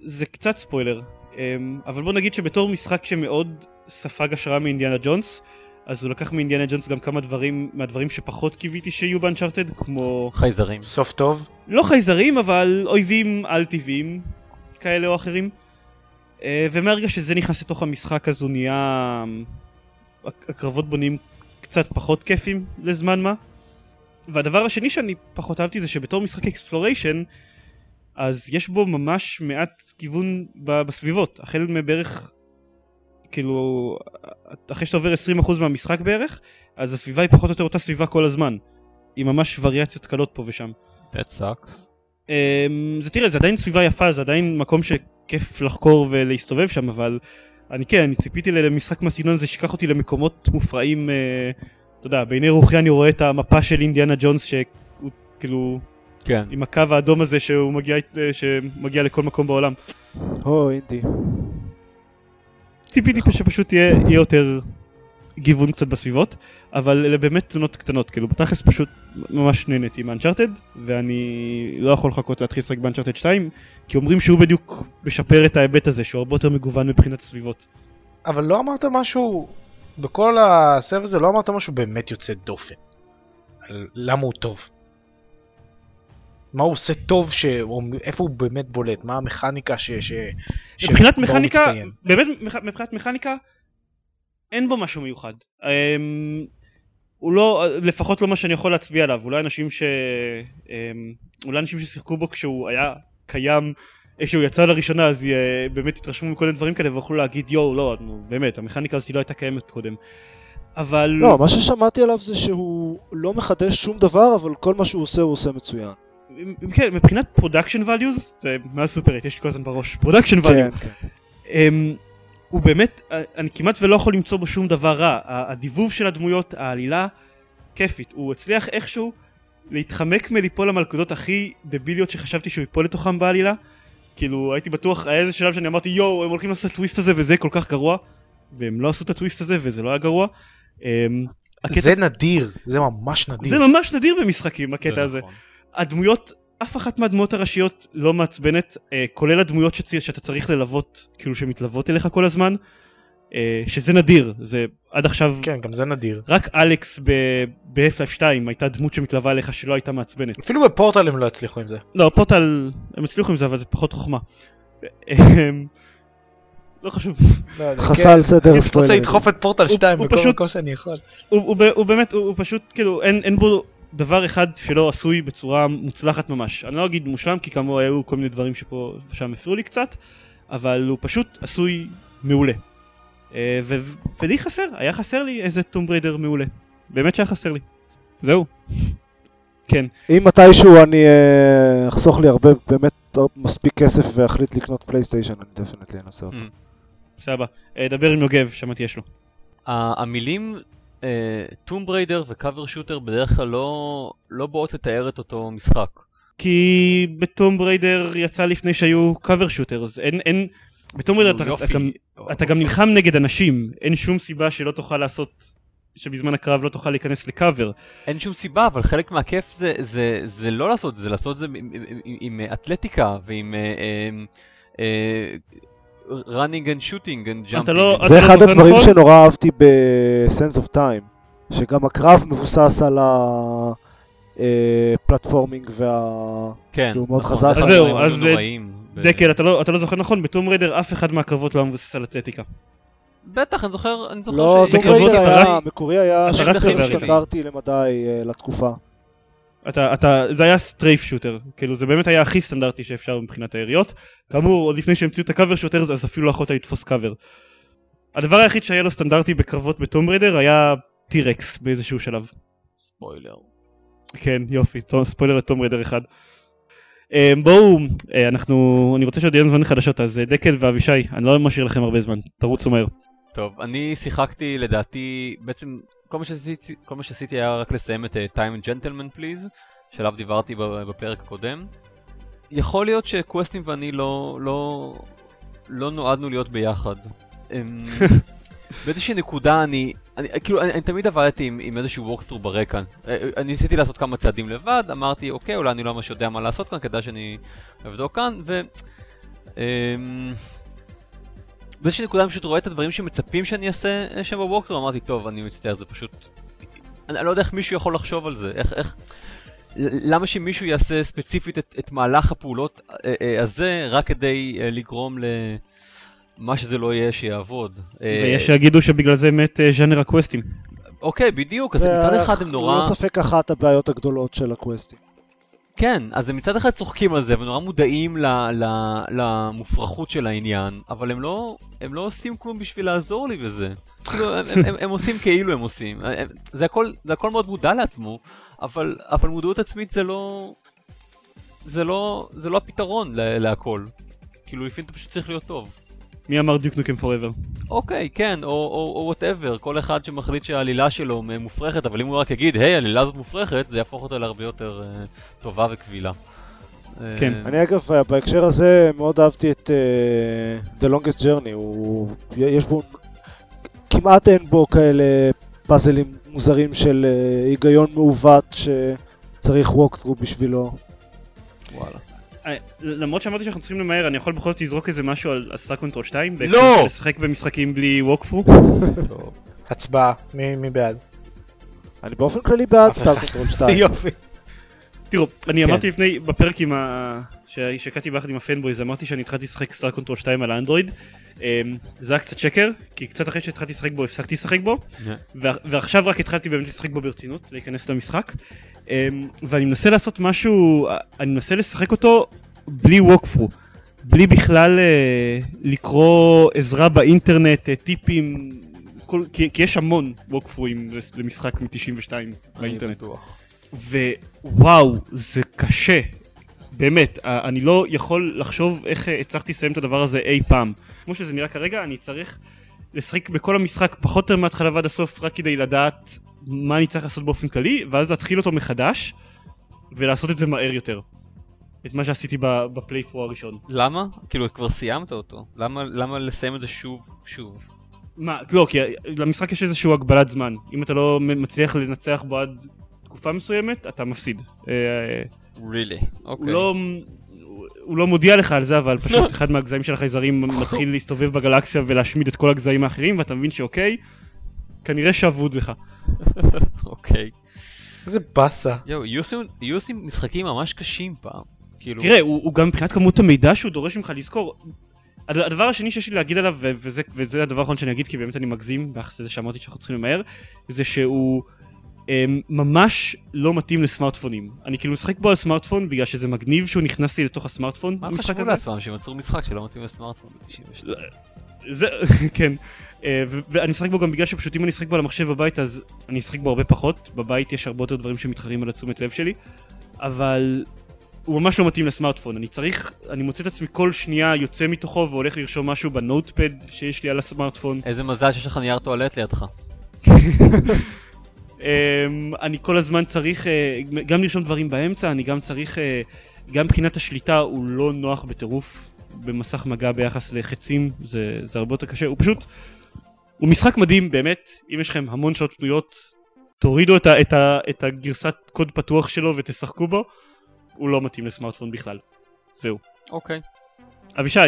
זה קצת ספוילר, אמ, אבל בוא נגיד שבתור משחק שמאוד ספג השראה מאינדיאנה ג'ונס, אז הוא לקח מאינדיאנה ג'ונס גם כמה דברים מהדברים שפחות קיוויתי שיהיו באנצ'ארטד, כמו חייזרים. סוף טוב. לא חייזרים, אבל אויבים על-טבעיים כאלה או אחרים. אה, ומהרגע שזה נכנס לתוך המשחק אז הוא נהיה... הק- הקרבות בו נהיים קצת פחות כיפים לזמן מה. והדבר השני שאני פחות אהבתי זה שבתור משחק אקספלוריישן אז יש בו ממש מעט כיוון בסביבות. החל מבערך, כאילו, אחרי שאתה עובר 20% מהמשחק בערך, אז הסביבה היא פחות או יותר אותה סביבה כל הזמן. עם ממש וריאציות קלות פה ושם. That sucks. אמ, זה תראה, זה עדיין סביבה יפה, זה עדיין מקום שכיף לחקור ולהסתובב שם, אבל אני כן, אני ציפיתי למשחק מהסגנון הזה שיקח אותי למקומות מופרעים, אה, אתה יודע, בעיני רוחי אני רואה את המפה של אינדיאנה ג'ונס, שהוא כאילו, כן. עם הקו האדום הזה שהוא מגיע, אה, שמגיע לכל מקום בעולם. או, אינדי. ציפיתי שפשוט יהיה, יהיה יותר גיוון קצת בסביבות, אבל אלה באמת תלונות קטנות, כאילו בתכלס פשוט ממש נהניתי מאנצ'ארטד, ואני לא יכול לחכות להתחיל לשחק באנצ'ארטד 2, כי אומרים שהוא בדיוק משפר את ההיבט הזה, שהוא הרבה יותר מגוון מבחינת סביבות. אבל לא אמרת משהו, בכל הסבב הזה לא אמרת משהו באמת יוצא דופן. למה הוא טוב. מה הוא עושה טוב, ש... או איפה הוא באמת בולט, מה המכניקה ש... ש... ש- מבחינת הוא מכניקה, מצטיין? באמת מבח- מבחינת מכניקה, אין בו משהו מיוחד. אמ, הוא לא, לפחות לא מה שאני יכול להצביע עליו, אולי אנשים ש... אמ, אולי אנשים ששיחקו בו כשהוא היה קיים, אה, כשהוא יצא לראשונה אז אה, באמת התרשמו מכל מיני דברים כאלה ויוכלו להגיד יואו לא, נו, באמת, המכניקה הזאת לא הייתה קיימת קודם. אבל... לא, מה ששמעתי עליו זה שהוא לא מחדש שום דבר, אבל כל מה שהוא עושה הוא עושה מצוין. כן, מבחינת production values, זה מה סופרית, יש לי כל הזמן בראש, production value. כן, כן. הוא באמת, אה, אני כמעט ולא יכול למצוא בו שום דבר רע. הדיבוב של הדמויות, העלילה, כיפית. הוא הצליח איכשהו להתחמק מליפול למלכודות הכי דביליות שחשבתי שהוא ייפול לתוכם בעלילה. כאילו הייתי בטוח, היה איזה שלב שאני אמרתי יואו הם הולכים לעשות את הטוויסט הזה וזה כל כך גרוע. והם לא עשו את הטוויסט הזה וזה לא היה גרוע. אמ, זה נדיר, זה ממש נדיר. זה ממש נדיר במשחקים הקטע זה הזה. נכון. הדמויות, אף אחת מהדמויות הראשיות לא מעצבנת, אה, כולל הדמויות שצי, שאתה צריך ללוות, כאילו שמתלוות אליך כל הזמן, אה, שזה נדיר, זה עד עכשיו, כן, גם זה נדיר. רק אלכס ב-F-Life 2 הייתה דמות שמתלווה אליך שלא הייתה מעצבנת. אפילו בפורטל הם לא הצליחו עם זה. לא, פורטל, הם הצליחו עם זה, אבל זה פחות חוכמה. אה, לא חשוב. חסל סדר אני רוצה. לדחוף את פורטל הוא- 2 הוא בכל מקום שאני יכול. הוא, באמת, הוא, פשוט, כאילו, אין בו דבר אחד שלא עשוי בצורה מוצלחת ממש. אני לא אגיד מושלם, כי כאמור היו כל מיני דברים שפה ושם הפריעו לי קצת, אבל הוא פשוט עשוי מעולה. אה, ולי חסר, היה חסר לי איזה Tomb Raider מעולה. באמת שהיה חסר לי. זהו. כן. אם מתישהו אני אה, אחסוך לי הרבה, באמת מספיק כסף ואחליט לקנות פלייסטיישן, אני definitely אנסה אותו. Mm. סבבה. אה, דבר עם יוגב, שמעתי יש לו. המילים Tomb Raider ו cover shooter בדרך כלל לא, לא באות לתאר את אותו משחק. כי ב Tomb Raider יצא לפני שהיו cover shooters. אין, אין... ב Tomb Raider אתה. אתה, גם, אתה גם נלחם נגד אנשים. אין שום סיבה שלא תוכל לעשות... שבזמן הקרב לא תוכל להיכנס לקאבר. אין שום סיבה, אבל חלק מהכיף זה, זה, זה לא לעשות זה, לעשות זה עם, עם, עם, עם אתלטיקה ועם אה, אה, running and shooting and jumping. אתה לא- זה אתה אחד זוכר הדברים נכון? שנורא אהבתי ב- Sands of Time, שגם הקרב מבוסס על הפלטפורמינג וה... כן, הוא מאוד נכון, חזק. זה אז זהו, אז, הנוראים ב- דקל, אתה לא, אתה לא זוכר נכון, בטום ריידר אף אחד מהקרבות לא היה מבוסס על אתלטיקה. בטח, אני זוכר, אני זוכר לא, ש... טום בקרבות ריידר היה, רץ- המקורי היה אתה רץ שטח בריאליטי. סטנדרטי למדי אה, לתקופה. אתה, אתה, זה היה סטרייף שוטר, כאילו זה באמת היה הכי סטנדרטי שאפשר מבחינת היריות. כאמור, עוד לפני שהמציאו את הקאבר שוטר, אז אפילו לא יכולת לתפוס קאבר. הדבר היחיד שהיה לו סטנדרטי בקרבות ב Tomb Raider היה T-Rex באיזשהו שלב. ספוילר. כן, יופי, ספוילר ל Tomb Raider אחד. אה, בואו, אה, אנחנו, אני רוצה שעוד יהיה לנו זמן לחדשות, אז דקל ואבישי, אני לא משאיר לכם הרבה זמן, תרוצו מהר. טוב, אני שיחקתי לדעתי, בעצם כל מה שעשיתי, כל מה שעשיתי היה רק לסיים את uh, Time Gentlemen, Please, שעליו דיברתי בפרק הקודם. יכול להיות שקווסטים ואני לא, לא, לא נועדנו להיות ביחד. אמ, באיזושהי נקודה אני, אני כאילו, אני, אני תמיד עבדתי עם, עם איזשהו ווקסטרו ברקע. אה, אה, אני ניסיתי לעשות כמה צעדים לבד, אמרתי, אוקיי, אולי אני לא ממש יודע מה לעשות כאן, כדאי שאני אבדוק כאן, ו... באיזושהי נקודה אני פשוט רואה את הדברים שמצפים שאני אעשה אה, שם בווקטור, אמרתי, טוב, אני מצטער, זה פשוט... אני, לא יודע איך מישהו יכול לחשוב על זה, איך, איך... ל- למה שמישהו יעשה ספציפית את, את מהלך הפעולות אה, אה, הזה, רק כדי אה, לגרום למה שזה לא יהיה שיעבוד. ויש שיגידו שבגלל זה מת ז'אנר הקווסטים. אוקיי, בדיוק, אז זה מצד אחד הם נורא... ללא ספק אחת הבעיות הגדולות של הקווסטים. כן, אז הם מצד אחד צוחקים על זה ונורא מודעים ל, ל, למופרכות של העניין, אבל הם לא, הם לא עושים כלום בשביל לעזור לי בזה. כאילו, הם, הם, הם, הם עושים כאילו הם עושים. הם, זה, הכל, זה הכל מאוד מודע לעצמו, אבל, אבל מודעות עצמית זה לא... זה לא, זה לא הפתרון לה, להכל. כאילו, לפעמים אתה פשוט צריך להיות טוב. מי אמר Duke Nukem Forever? אוקיי, כן, או whatever, כל אחד שמחליט שהעלילה שלו מופרכת, אבל אם הוא רק יגיד, היי, העלילה הזאת מופרכת, זה יהפוך אותה להרבה יותר uh, טובה וקבילה. כן. אה, אני אגב, בהקשר הזה מאוד אהבתי את uh, The Longest Journey, הוא... יש בו... כמעט אין בו כאלה פאזלים מוזרים של uh, היגיון מעוות שצריך walkthrough בשבילו. וואלה. אה, למרות שאמרתי שאנחנו צריכים למהר, אני יכול בכל זאת לזרוק איזה משהו על Star Control 2? לא! לשחק במשחקים בלי walkthrough? הצבעה, מי בעד? אני באופן כללי בעד Star אחד. Control 2. יופי. תראו, אני כן. אמרתי לפני, בפרק עם ה... שהקלטתי ביחד עם ה fanboys, אמרתי שאני התחלתי לשחק Star Control 2 על האנדרואיד. אמ, זה היה קצת שקר, כי קצת אחרי שהתחלתי לשחק בו, הפסקתי לשחק בו. וע- ועכשיו רק התחלתי באמת לשחק בו ברצינות, להיכנס למשחק. אמ, ואני מנסה לעשות משהו, אני מנסה לשחק אותו בלי ווקפרו. בלי בכלל אה, לקרוא עזרה באינטרנט, אה, טיפים, כל, כי, כי יש המון ווקפרואים למשחק מ-92 באינטרנט. ווואו, זה קשה. באמת, ה- אני לא יכול לחשוב איך אה, הצלחתי לסיים את הדבר הזה אי פעם. כמו שזה נראה כרגע, אני צריך לשחק בכל המשחק פחות או יותר מההתחלה ועד הסוף, רק כדי לדעת מה אני צריך לעשות באופן כללי, ואז להתחיל אותו מחדש. ולעשות את זה מהר יותר. את מה שעשיתי בפלייפרו הראשון. למה? כאילו, כבר סיימת אותו. למה, למה לסיים את זה שוב, שוב? מה, לא, כי למשחק יש איזושהי הגבלת זמן. אם אתה לא מצליח לנצח בו עד תקופה מסוימת, אתה מפסיד. Really? הוא אוקיי. לא... הוא לא מודיע לך על זה, אבל פשוט אחד מהגזעים של החייזרים מתחיל להסתובב בגלקסיה ולהשמיד את כל הגזעים האחרים, ואתה מבין שאוקיי, כנראה שאבוד לך. אוקיי. איזה באסה. יואו, יהיו עושים- משחקים ממש קשים פעם. כאילו... תראה, הוא, הוא גם מבחינת כמות המידע שהוא דורש ממך לזכור. הד- הדבר השני שיש לי להגיד עליו, ו- וזה, וזה הדבר האחרון שאני אגיד, כי באמת אני מגזים ביחס לזה שאמרתי שאנחנו צריכים למהר, זה שהוא ממש לא מתאים לסמארטפונים. אני כאילו משחק בו על סמארטפון בגלל שזה מגניב שהוא נכנס לי לתוך הסמארטפון, מה חשבו הזה. לעצמם שהם יצרו משחק שלא מתאים לסמארטפון ב-92? זה, כן. אה, ואני משחק בו גם בגלל שפשוט אם אני אשחק בו על המחשב בבית אז אני אשחק בו הרבה פחות. בבית יש הרבה יותר דברים שמתחרים על התשומת לב שלי. אבל הוא ממש לא מתאים לסמארטפון. אני צריך, אני מוצא את עצמי כל שנייה יוצא מתוכו והולך לרשום משהו בנוטפד שיש לי על הסמארטפון. איזה מזל שיש לך נייר טואלט לידך. אמ, אני כל הזמן צריך אה, גם לרשום דברים באמצע, אני גם צריך, אה, גם מבחינת השליטה הוא לא נוח בטירוף במסך מגע ביחס לחצים, זה, זה הרבה יותר קשה, הוא פשוט, הוא משחק מדהים באמת, אם יש לכם המון שעות פנויות, תורידו את, ה, את, ה, את הגרסת קוד פתוח שלו ותשחקו בו, הוא לא מתאים לסמארטפון בכלל. זהו. אוקיי. אבישי,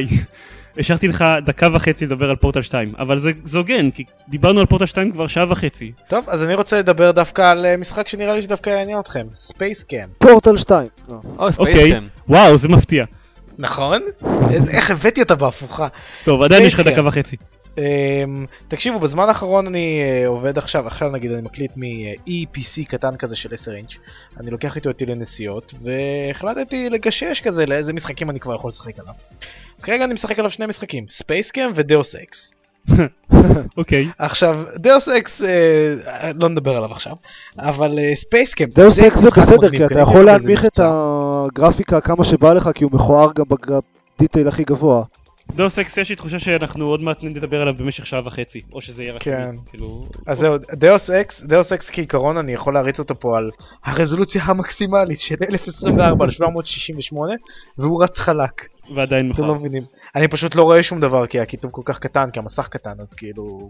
השארתי לך דקה וחצי לדבר על פורטל 2, אבל זה, זה הוגן, כי דיברנו על פורטל 2 כבר שעה וחצי. טוב, אז אני רוצה לדבר דווקא על אה, משחק שנראה לי שדווקא יעניין אתכם. SpaceChem. Portal 2. לא. אוי, אוקיי. וואו, זה מפתיע. נכון? איך הבאתי אותה בהפוכה. טוב, עדיין יש לך. דקה וחצי. אמ, תקשיבו, בזמן האחרון אני אה, עובד עכשיו, עכשיו נגיד אני מקליט מ-Eee PC קטן כזה של 10 אינץ', אני לוקח איתו אותי לנסיעות, והחלטתי לגשש כזה לאיזה משחקים אני כבר יכול לשחק עליו. אז כרגע אני משחק עליו שני משחקים, SpaceChem ו Deus Ex. אוקיי. עכשיו, Deus Ex, אה, לא נדבר עליו עכשיו, אבל SpaceChem, Deus Ex זה בסדר, כי אתה יכול להנמיך את הגרפיקה כמה שבא לך, כי הוא מכוער גם ב detail הכי גבוה. Deus Ex יש לי תחושה שאנחנו עוד מעט נדבר עליו במשך שעה וחצי, או שזה יהיה רק כן. כאילו... אז זהו, Deus Ex, Deus Ex כעיקרון אני יכול להריץ אותו פה על הרזולוציה המקסימלית של 1024 ל-768 והוא רץ חלק, ועדיין אתם לא מחר. מבינים. אני פשוט לא רואה שום דבר כי הכיתוב כל כך קטן, כי המסך קטן, אז כאילו...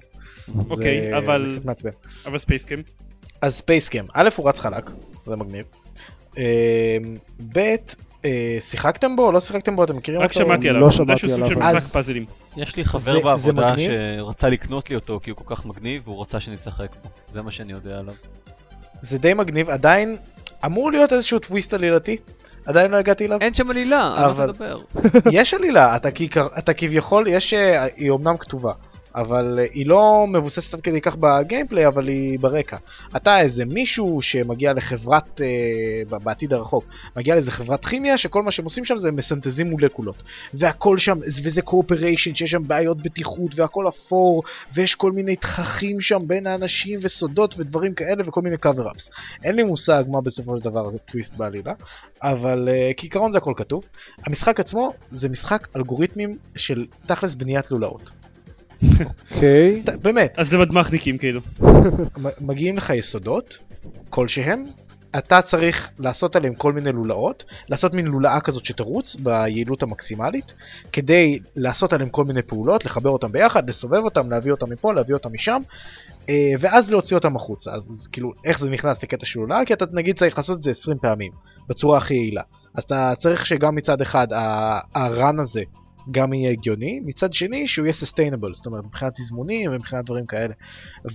אוקיי, אבל- מעצבן. אבל ספייסקאם. אז ספייסקאם, א' הוא רץ חלק, זה מגניב. אמ, ב', שיחקתם בו או לא שיחקתם בו? אתם מכירים רק אותו? שמעתי לא עליו, יודע שמעתי שהוא סוג של עליו. משחק אז- פאזלים. יש לי חבר זה- זה בעבודה מגניב? שרצה לקנות לי אותו כי הוא כל כך מגניב והוא רצה שנשחק בו. זה מה שאני יודע עליו. זה די מגניב, עדיין אמור להיות איזשהו טוויסט עלילתי, עדיין לא הגעתי אליו. אין שם עלילה, על מה אבל- אתה מדבר? יש עלילה, אתה, כעיקר, אתה כביכול, יש, אה, היא אומנם כתובה, אבל אה, היא לא מבוססת עד כדי כך ב gameplay, אבל היא ברקע. אתה איזה מישהו שמגיע לחברת, אה, בעתיד הרחוק, מגיע לאיזה חברת כימיה, שכל מה שהם עושים שם זה מסנטזים מולקולות. והכל שם, וזה corporation, שיש שם בעיות בטיחות, והכל אפור, ויש כל מיני תככים שם בין האנשים, וסודות, ודברים כאלה, וכל מיני cover-ups. אין לי מושג מה בסופו של דבר טוויסט בעלילה, אבל uh, כעיקרון זה הכל כתוב. המשחק עצמו זה משחק אלגוריתמים של תכלס בניית לולאות. אוקיי. באמת, אז זה מדמחניקים כאילו. מגיעים לך יסודות כלשהם, אתה צריך לעשות עליהם כל מיני לולאות, לעשות מין לולאה כזאת שתרוץ ביעילות המקסימלית, כדי לעשות עליהם כל מיני פעולות, לחבר אותם ביחד, לסובב אותם, להביא אותם מפה, להביא אותם משם, אה, ואז להוציא אותם החוצה. אז כאילו, איך זה נכנס לקטע של לולאה? כי אתה נגיד צריך לעשות את זה 20 פעמים, בצורה הכי יעילה. אז אתה צריך שגם מצד אחד ה- הרן הזה גם יהיה הגיוני, מצד שני שהוא יהיה sustainable, זאת אומרת מבחינת תזמונים ומבחינת דברים כאלה.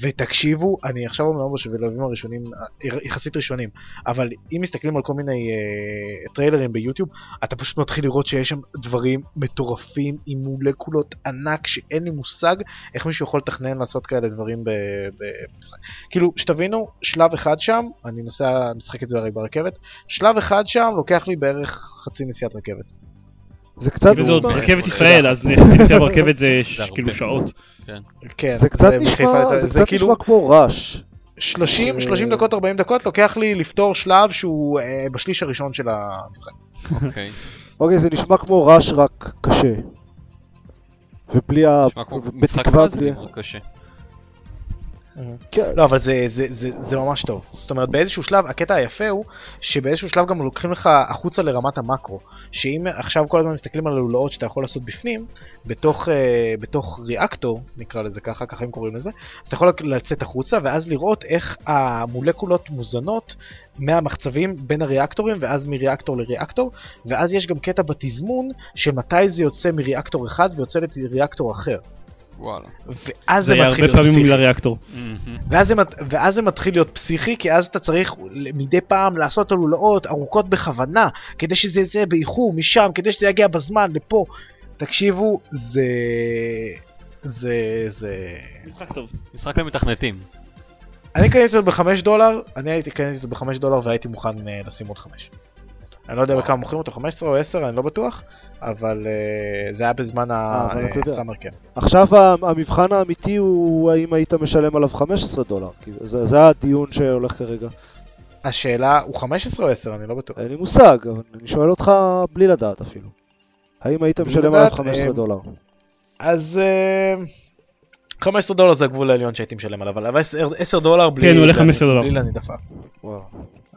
ותקשיבו, אני עכשיו אומר בשבילבים הראשונים, אה, יחסית ראשונים, אבל אם מסתכלים על כל מיני אה, טריילרים ביוטיוב, אתה פשוט מתחיל לראות שיש שם דברים מטורפים עם מולקולות ענק שאין לי מושג איך מישהו יכול לתכנן לעשות כאלה דברים במשחק. כאילו, שתבינו, שלב אחד שם, אני נוסע, משחק את זה הרי ברכבת, שלב אחד שם לוקח לי בערך חצי נסיעת רכבת. זה קצת וזה עוד רכבת ישראל, אז נסיעה ברכבת זה. כאילו שעות. כן, זה קצת בחיפה, נשמע, זה קצת כאילו נשמע כמו ראש. 30, זה- 30 דקות, 40 דקות לוקח לי לפתור שלב שהוא אה, בשליש הראשון של המשחק. אוקיי. אוקיי, זה נשמע כמו ראש רק קשה. ובלי ה... נשמע כמו משחק קשה. כן, לא, אבל זה, זה, זה, זה ממש טוב. זאת אומרת, באיזשהו שלב, הקטע היפה הוא שבאיזשהו שלב גם לוקחים לך החוצה לרמת המקרו. שאם עכשיו כל הזמן מסתכלים על הלולאות שאתה יכול לעשות בפנים, בתוך, אה, בתוך ריאקטור, נקרא לזה ככה, ככה הם קוראים לזה, אז אתה יכול לצאת החוצה ואז לראות איך המולקולות מוזנות מהמחצבים בין הריאקטורים ואז מריאקטור לריאקטור, ואז יש גם קטע בתזמון של מתי זה יוצא מריאקטור אחד ויוצא לריאקטור אחר. וואלה. ואז זה זה היה מתחיל הרבה להיות פעמים פסיכי. לריאקטור. ואז זה, מת- ואז זה מתחיל להיות פסיכי, כי אז אתה צריך מדי פעם לעשות לולאות ארוכות בכוונה, כדי שזה יצא באיחור משם, כדי שזה יגיע בזמן לפה. תקשיבו, זה... זה... זה... משחק טוב. משחק למתכנתים. אני קניתי אותו בחמש דולר, אני הייתי קניתי אותו בחמש דולר והייתי מוכן אה, לשים עוד חמש. אני לא יודע בכמה מוכרים אותו, 15 או 10, אני לא בטוח, אבל אה, זה היה בזמן אה. הסאמר קאמפ. עכשיו ה- המבחן האמיתי הוא האם היית משלם עליו 15 דולר, זה, זה הדיון שהולך כרגע. השאלה, הוא 15 או 10? אני לא בטוח. אין לי מושג, אבל אני שואל אותך בלי לדעת אפילו. האם היית משלם עליו 15 אה, דולר? אז אה, 15 דולר זה הגבול העליון שהייתי משלם עליו, אבל 10 10 דולר בלי... כן, הוא עולה להניד- 15 דולר. בלי להניד עפעף.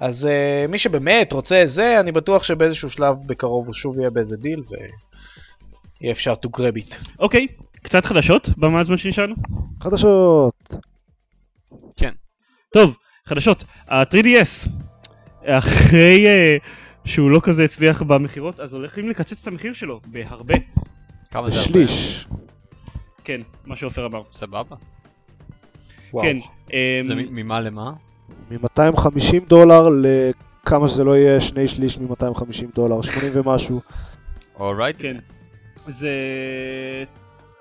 אז אה, מי שבאמת רוצה זה, אני בטוח שבאיזשהו שלב בקרוב הוא שוב יהיה באיזה דיל, ויהיה אפשר to grab it. אוקיי, קצת חדשות במה הזמן שנשארנו? חדשות. טוב, חדשות. ה-3DS, אחרי אה, שהוא לא כזה הצליח במכירות, אז הולכים לקצץ את המחיר שלו בהרבה. כמה זה הרבה? שליש. כן, מה שעופר אמר. סבבה. וואו. כן. אמ, זה ממה למה? מ-250 דולר לכמה שזה לא יהיה, שני שליש מ-250 דולר, 80 ומשהו. אורייט. כן. זה...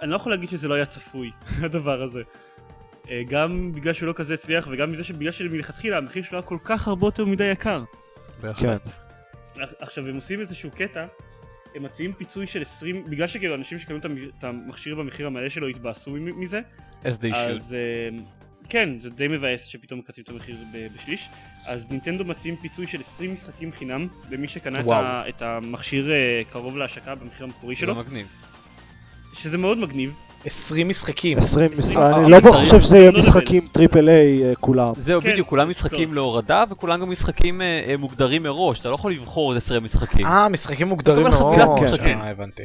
אני לא יכול להגיד שזה לא היה צפוי, הדבר הזה. אה, גם בגלל שהוא לא כזה הצליח, וגם בגלל שבגלל שמלכתחילה המחיר שלו היה כל כך הרבה יותר מדי יקר. בהחלט. כן. עכשיו הם עושים איזשהו קטע, הם מציעים פיצוי של 20, בגלל שכאילו אנשים שקנו את המ- את המכשיר במחיר המלא שלו התבאסו מזה, as they should. אז אה, כן, זה די מבאס שפתאום מקצים את המחיר בשליש, אז נינטנדו מציעים פיצוי של 20 משחקים חינם למי שקנה את, וואו. ה- את המכשיר אה, קרוב להשקה במחיר המקורי זה שלו, מגניב. שזה מאוד מגניב. 20 משחקים. 20 20, משחקים, אני לא חושב שזה יהיה לא משחקים triple A אה, כולם. זהו, כן, בדיוק, כולם משחקים. להורדה, וכולם גם משחקים אה, מוגדרים מראש, אתה לא יכול לבחור עוד 20 משחקים. אה, משחקים מוגדרים. חבילת משחקים. אה, הבנתי.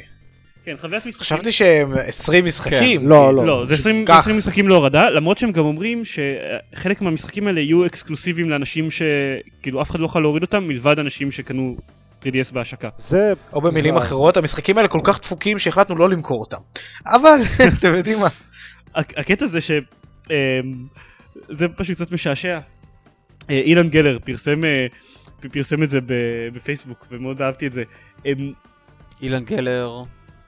כן, חוויית משחקים. חשבתי שהם 20 משחקים. לא, כאילו. לא, זה 20, כך. 20 משחקים להורדה, למרות שהם גם אומרים שחלק מהמשחקים האלה יהיו אקסקלוסיביים לאנשים שכאילו אף אחד לא יכול להוריד אותם מלבד אנשים שקנו 3DS בהשקה. זה... או במילים מוזר. אחרות, המשחקים האלה כל כך דפוקים שהחלטנו לא למכור אותם. אבל, אתם יודעים מה. הק- הקטע זה ש... אמ, זה פשוט קצת משעשע. אה, אילן גלר פרסם, אה, פרסם את זה ב- בפייסבוק ומאוד אהבתי את זה. אמ, אילן גלר.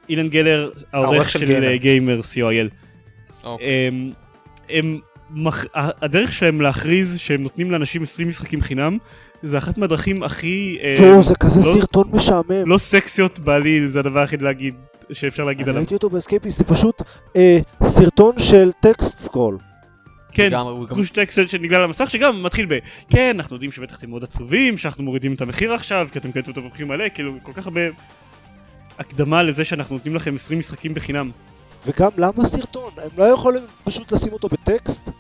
אילן גלר, העורך של של Gamer. אה, Gamer co.il. אוקיי. הם, הם, מח... ה- הדרך שלהם להכריז שהם נותנים לאנשים 20 משחקים חינם זה אחת מהדרכים הכי אה, יואו, זה כזה לא- סרטון משעמם. לא סקסיות בעליל זה הדבר היחיד להגיד שאפשר להגיד אני עליו. ראיתי אותו ב Escapist, זה פשוט אה, סרטון של טקסט scroll. כן, גוש טקסט שנגלל על המסך שגם מתחיל ב כן אנחנו יודעים שבטח אתם מאוד עצובים שאנחנו מורידים את המחיר עכשיו כי אתם קניתם אותו במחיר מלא כאילו כל כך הרבה הקדמה לזה שאנחנו נותנים לכם 20 משחקים בחינם. וגם למה סרטון? הם לא יכולים פשוט לשים אותו בטקסט?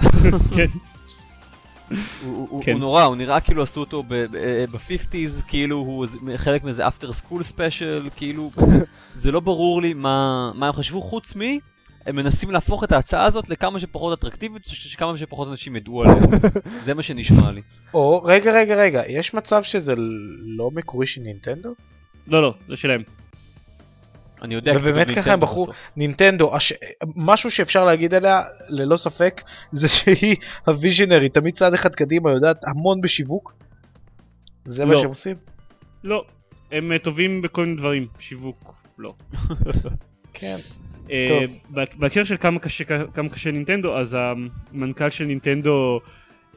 כן. הוא- כן. הוא נורא, הוא נראה כאילו עשו אותו ב-50's, כאילו הוא חלק מאיזה after school special, כאילו זה לא ברור לי מה מה הם חשבו חוץ מ... הם מנסים להפוך את ההצעה הזאת לכמה שפחות אטרקטיבית, שכמה שפחות אנשים ידעו עליה. זה מה שנשמע לי. או, רגע, רגע, רגע, יש מצב שזה לא מקורי של נינטנדו? לא לא זה שלהם. אני יודע, ובאמת ככה הם בחרו. נינטנדו, הש... משהו שאפשר להגיד עליה, ללא ספק, זה שהיא הוויז'נרי, תמיד צעד אחד קדימה, יודעת המון בשיווק. זה מה לא. שהם עושים? לא. הם אה, טובים בכל מיני דברים שיווק לא. כן. בה- בהקשר של כמה קשה, כמה קשה נינטנדו, אז המנכ"ל של נינטנדו,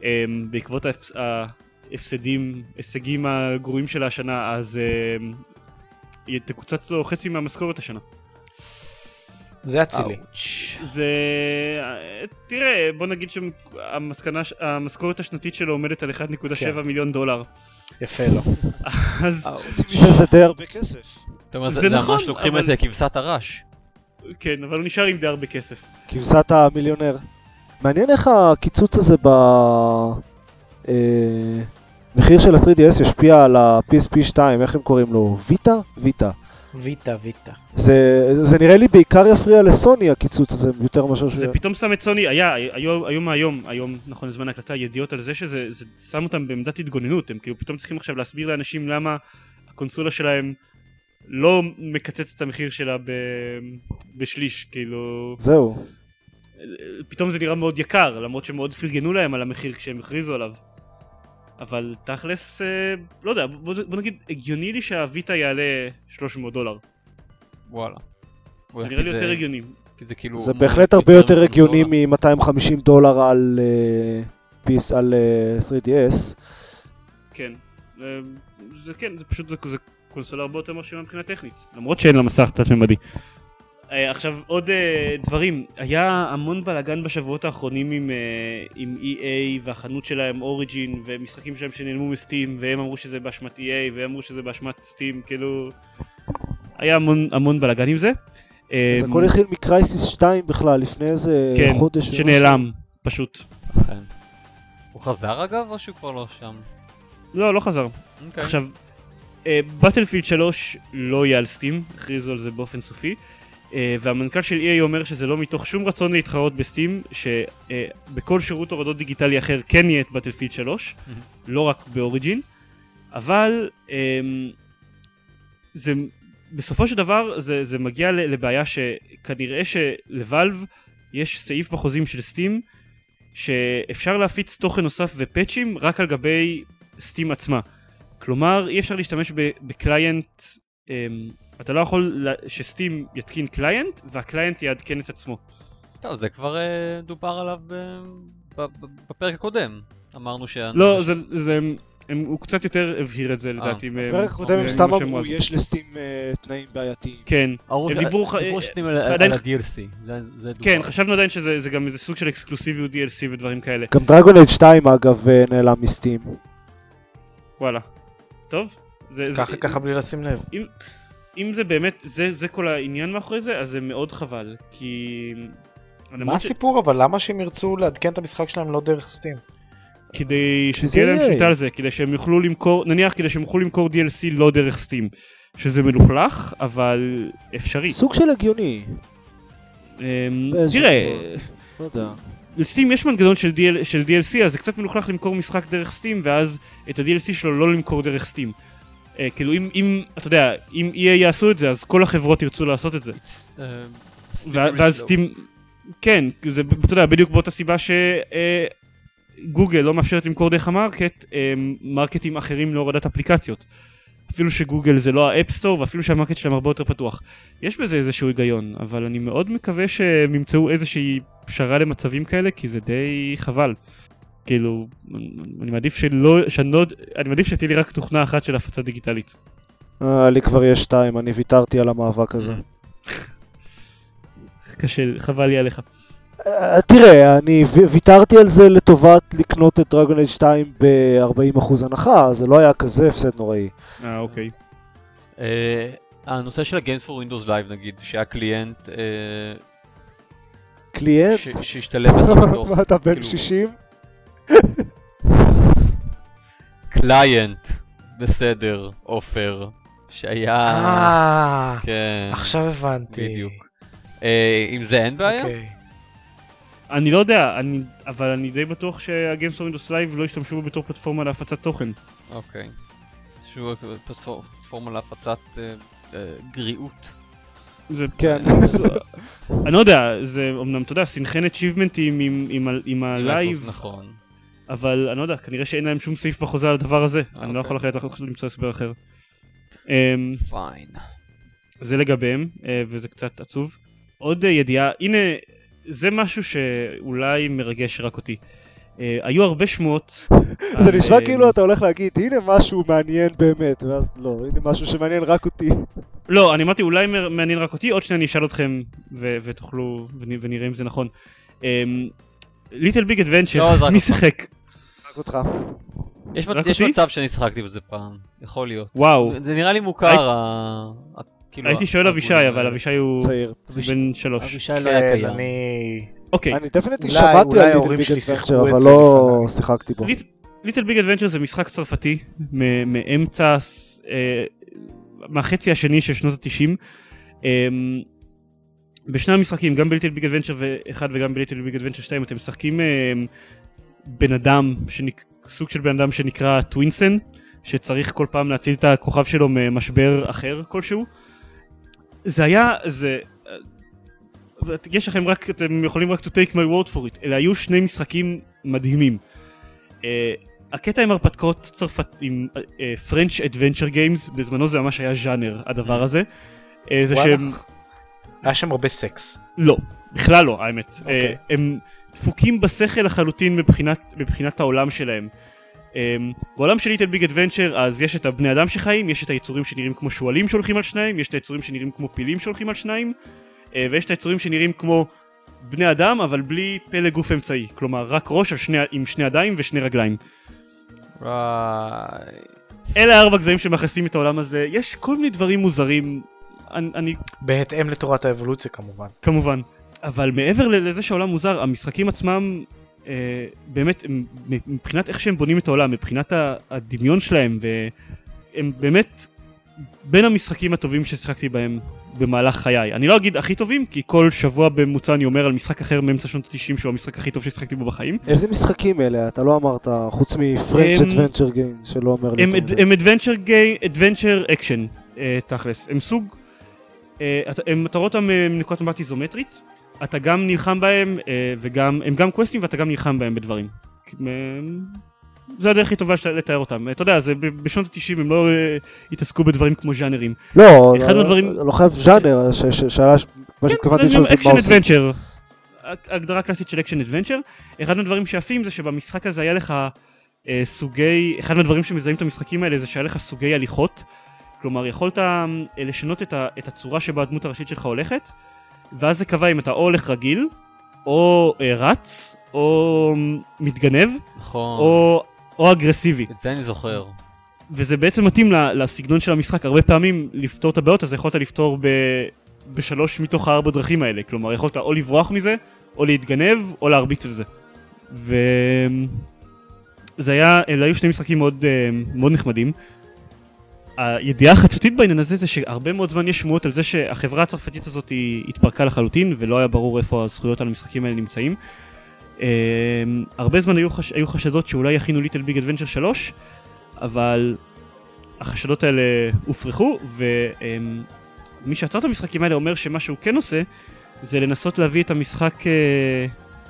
אה, בעקבות ההפס- ההפסדים, הישגים הגרועים של השנה, אז אה, תקוצץ לו חצי מהמשכורת השנה. זה אצילי. זה... אה, תראה, בוא נגיד שהמשכורת השנתית שלו עומדת על 1.7 כן. מיליון דולר. יפה לו. אז אאוץ'. מזה זה די הרבה כסף. זאת אומרת, זה זה נכון, ממש לוקחים אבל- את אה, כבשת הרש. כן, אבל הוא נשאר עם די הרבה כסף. כבשת המיליונר. מעניין איך הקיצוץ הזה במחיר של ה-3DS ישפיע על ה-PSP 2, איך הם קוראים לו? ויטה? ויטה. ויטה, ויטה. זה, זה נראה לי בעיקר יפריע לסוני הקיצוץ הזה, יותר מאשר ש... זה פתאום שם את סוני, היה, היום, היום היום, היום, נכון לזמן ההקלטה, ידיעות על זה שזה זה שם אותם בעמדת התגוננות, הם כאילו פתאום צריכים עכשיו להסביר לאנשים למה הקונסולה שלהם לא מקצצת את המחיר שלה ב... בשליש, כאילו... זהו. פתאום זה נראה מאוד יקר, למרות שהם מאוד פרגנו להם על המחיר כשהם הכריזו עליו. אבל תכלס, אה, לא יודע, בוא, בוא נגיד, הגיוני לי שהוויטה יעלה 300 דולר. וואלה. זה נראה לי יותר הגיוני. כי זה כאילו... זה בהחלט הרבה יותר הגיוני מ-250 דולר על אה, פיס, על אה, 3DS. כן. אה, זה כן, זה פשוט, זה, זה קונסולה הרבה יותר מרשימה מבחינה טכנית. למרות שאין לה מסך תלת-ממדי. אה, עכשיו עוד אה, דברים, היה המון בלאגן בשבועות האחרונים עם, אה, עם EA והחנות שלהם אוריג'ין ומשחקים שלהם שנעלמו מסטים והם אמרו שזה באשמת EA והם אמרו שזה באשמת סטים, כאילו... היה המון, המון בלאגן עם זה. זה אה, הכל התחיל מקרייסיס 2 בכלל, לפני איזה כן, חודש. ומשהו. שנעלם, פשוט. כן. הוא חזר אגב, או שהוא כבר לא שם? לא, לא חזר. אוקיי. עכשיו, בטלפילד 3 לא יהיה על סטים, הכריזו על זה באופן סופי. אה, והמנכ"ל של EA אומר שזה לא מתוך שום רצון להתחרות בסטים, שבכל שירות הורדות דיגיטלי אחר כן יהיה את בטלפילד 3, מהמם. לא רק באוריג'ין, אבל אמ, זה, בסופו של דבר זה, זה מגיע לבעיה שכנראה שלוואלב יש סעיף בחוזים של Steam שאפשר להפיץ תוכן נוסף ופאצ'ים רק על גבי Steam עצמה. כלומר, אי אפשר להשתמש ב client, אמ, אתה לא יכול ש Steam יתקין client וה client יעדכן את עצמו. לא, זה כבר אה, דובר עליו ב- ב- בפרק הקודם. אמרנו ש... לא, זה, זה, הם, הם, הוא קצת יותר הבהיר את זה לדעתי. מ- בפרק הקודם הם סתם אמרו. יש ל Steam אה, תנאים בעייתיים. כן, הם דיברו ח- דיברו שנים על ה-DLC. כן, חשבנו עדיין שזה זה גם איזה סוג של אקסקלוסיביות DLC ודברים כאלה. גם דרגון אייד 2 אגב אה, נעלם מסטים. וואלה. טוב. זה, זה, ככה ככה בלי לשים לב. אם זה באמת, זה, זה כל העניין מאחורי זה, אז זה מאוד חבל. כי... מה למרות ש- הסיפור אבל? למה שהם ירצו לעדכן את המשחק שלהם לא דרך סטים? כדי שתהיה להם. שליטה על זה, כדי שהם יוכלו למכור, נניח כדי שהם יוכלו למכור DLC לא דרך סטים. שזה מלוכלך, אבל אפשרי. סוג של הגיוני. אמ, תראה, לא. לסטים יש מנגנון של, DL, של DLC, אז זה קצת מלוכלך למכור משחק דרך סטים, ואז את ה-DLC שלו לא למכור דרך סטים. Uh, כאילו אם, אם, אתה יודע, אם EA יעשו את זה, אז כל החברות ירצו לעשות את זה. אה, slippery ואז. סטים, כן, זה, אתה יודע, בדיוק באותה סיבה שגוגל לא מאפשרת למכור דרך המרקט, אה, מרקטים אחרים להורדת אפליקציות. אפילו שגוגל זה לא ה App Store, ואפילו שה market שלהם הרבה יותר פתוח. יש בזה איזשהו היגיון, אבל אני מאוד מקווה שהם ימצאו איזושהי פשרה למצבים כאלה, כי זה די חבל. כאילו, אני מעדיף שלא, שאני לא, אני מעדיף שתהיה לי רק תוכנה אחת של הפצה דיגיטלית. אה, לי כבר יש שתיים, אני ויתרתי על המאבק הזה. קשה, חבל לי עליך. אה, תראה, אני ויתרתי על זה לטובת לקנות את Dragon Age 2 ב-40% הנחה, זה לא היה כזה הפסד נוראי. אה, אוקיי. אה, הנושא של ה-Games for Windows Live נגיד, שהיה client אה, client? שהשתלב לך בתוך, מה אתה בן כאילו- 60? client, בסדר, עופר, שהיה, אה, כן, עכשיו הבנתי. בדיוק. אה, עם זה אין בעיה? אוקיי. אני לא יודע, אני, אבל אני די בטוח ש Games for Windows Live לא ישתמשו בו בתור פלטפורמה להפצת תוכן. אוקיי. פלטפור- פלטפורמה להפצת אה, אה, גריעות. זה, כן. אני לא יודע, זה אמנם, אתה יודע, סינכן achievement ים עם, עם, ה- עם ה Live, נכון. אבל אני לא יודע, כנראה שאין להם שום סעיף בחוזה על הדבר הזה, אני לא אוקיי. יכול אחרת למצוא הסבר אחר. אמ, fine. זה לגביהם, אה, וזה קצת עצוב. עוד אה, ידיעה, הנה, זה משהו שאולי מרגש רק אותי. אה, היו הרבה שמועות. זה נשמע כאילו אתה הולך להגיד, הנה משהו מעניין באמת, ואז לא, הנה משהו שמעניין רק אותי. לא, אני אמרתי אולי מעניין רק אותי, עוד שניה אני אשאל אתכם ותוכלו, ונ- ונראה אם זה נכון. ליטל ביג אדוונצ'ר, מי. שיחק? אותך. יש יש? מצב שאני שחקתי בזה פעם, יכול להיות. וואו, זה נראה לי מוכר, הי- ה- כאילו... הייתי שואל אבישי, אבל. אבישי הוא צעיר. בן שלוש. אבישי לא היה כן, קיים. אני אוקיי, אני definitely אולי- שמעתי על Little Big Adventure, אבל לא. שיחקתי בו. Little Big Adventure זה משחק צרפתי מאמצע, אה, מהחצי השני של שנות התשעים. אמ, בשני המשחקים, גם ב Little Big Adventure 1 וגם ב Little Big Adventure 2, אתם משחקים אמ, בן אדם, שנק... סוג של בן אדם שנקרא Twinsen, שצריך כל פעם להציל את הכוכב שלו ממשבר אחר כלשהו. זה היה, זה... יש לכם רק, אתם יכולים רק to take my word for it, אלה היו שני משחקים מדהימים. Uh, הקטע עם הרפתקאות צרפת, עם uh, French Adventure Games, בזמנו זה ממש היה ז'אנר הדבר הזה. Uh, זה. שהם, היה שם הרבה סקס. לא, בכלל לא האמת. Uh, אוקיי. הם דפוקים בשכל לחלוטין מבחינת, מבחינת העולם שלהם. Um, בעולם של ליטל ביג אדוונצ'ר אז יש את הבני אדם שחיים, יש את היצורים שנראים כמו שועלים שהולכים על שניים, יש את היצורים שנראים כמו פילים שהולכים על שניים, uh, ויש את היצורים שנראים כמו בני אדם אבל בלי פלא גוף אמצעי, כלומר רק ראש שני, עם שני ידיים ושני רגליים. וואי. אלה הארבע גזעים שמכניסים את העולם הזה, יש כל מיני דברים מוזרים, אני, אני בהתאם לתורת האבולוציה כמובן. כמובן, אבל מעבר לזה שהעולם מוזר, המשחקים עצמם, אה, באמת, הם, מבחינת איך שהם בונים את העולם, מבחינת הדמיון שלהם, והם באמת בין המשחקים הטובים ששיחקתי בהם במהלך חיי. אני לא אגיד הכי טובים, כי כל שבוע בממוצע אני אומר על משחק אחר מאמצע שנות ה-90 שהוא המשחק הכי טוב ששיחקתי בו בחיים. איזה משחקים אלה? אתה לא אמרת, חוץ מפרנץ' אדוונצ'ר גיין, שלא אומר לי הם, game, adventure action, אה, תכלס. הם סוג, אה, אתה- הם מטרות אותם אה, מנקודת מבט איזומטרית. אתה גם נלחם בהם, אה, וגם, הם גם קווסטים ואתה גם נלחם בהם בדברים. אה, זה הדרך הכי טובה לתאר אותם. אתה יודע, זה בשנות ה-90 הם לא אה, התעסקו בדברים כמו ז'אנרים. לא, אחד לא- מהדברים- לא חייב ז'אנר, שאלה, מה שהתכוונתי לשאול זה מה action. adventure. הגדרה קלאסית של action adventure. אחד מהדברים שיפים זה שבמשחק הזה היה לך אה, סוגי, אחד מהדברים שמזהים את המשחקים האלה זה שהיה לך סוגי הליכות. כלומר יכולת אה, לשנות את הצורה שבה הדמות הראשית שלך הולכת, ואז זה קבע אם אתה או הולך רגיל, או אה, רץ, או מתגנב, נכון. או, או אגרסיבי. את זה אני זוכר. וזה בעצם מתאים לסגנון של המשחק. הרבה פעמים לפתור את הבעיות, אז יכולת לפתור ב... בשלוש מתוך הארבע דרכים האלה. כלומר, יכולת או לברוח מזה, או להתגנב, או להרביץ על זה. ו... זה היה, אלה היו שני משחקים מאוד, אה, מאוד נחמדים. הידיעה החדשותית בעניין הזה זה שהרבה מאוד זמן יש שמועות על זה שהחברה הצרפתית הזאת היא התפרקה לחלוטין ולא היה ברור איפה הזכויות על המשחקים האלה נמצאים. אה, הרבה זמן היו, חש... היו חשדות שאולי יכינו Little Big Adventure 3 אבל החשדות האלה הופרכו ומי שעצר את המשחקים האלה אומר שמה שהוא כן עושה זה לנסות להביא את המשחק אה,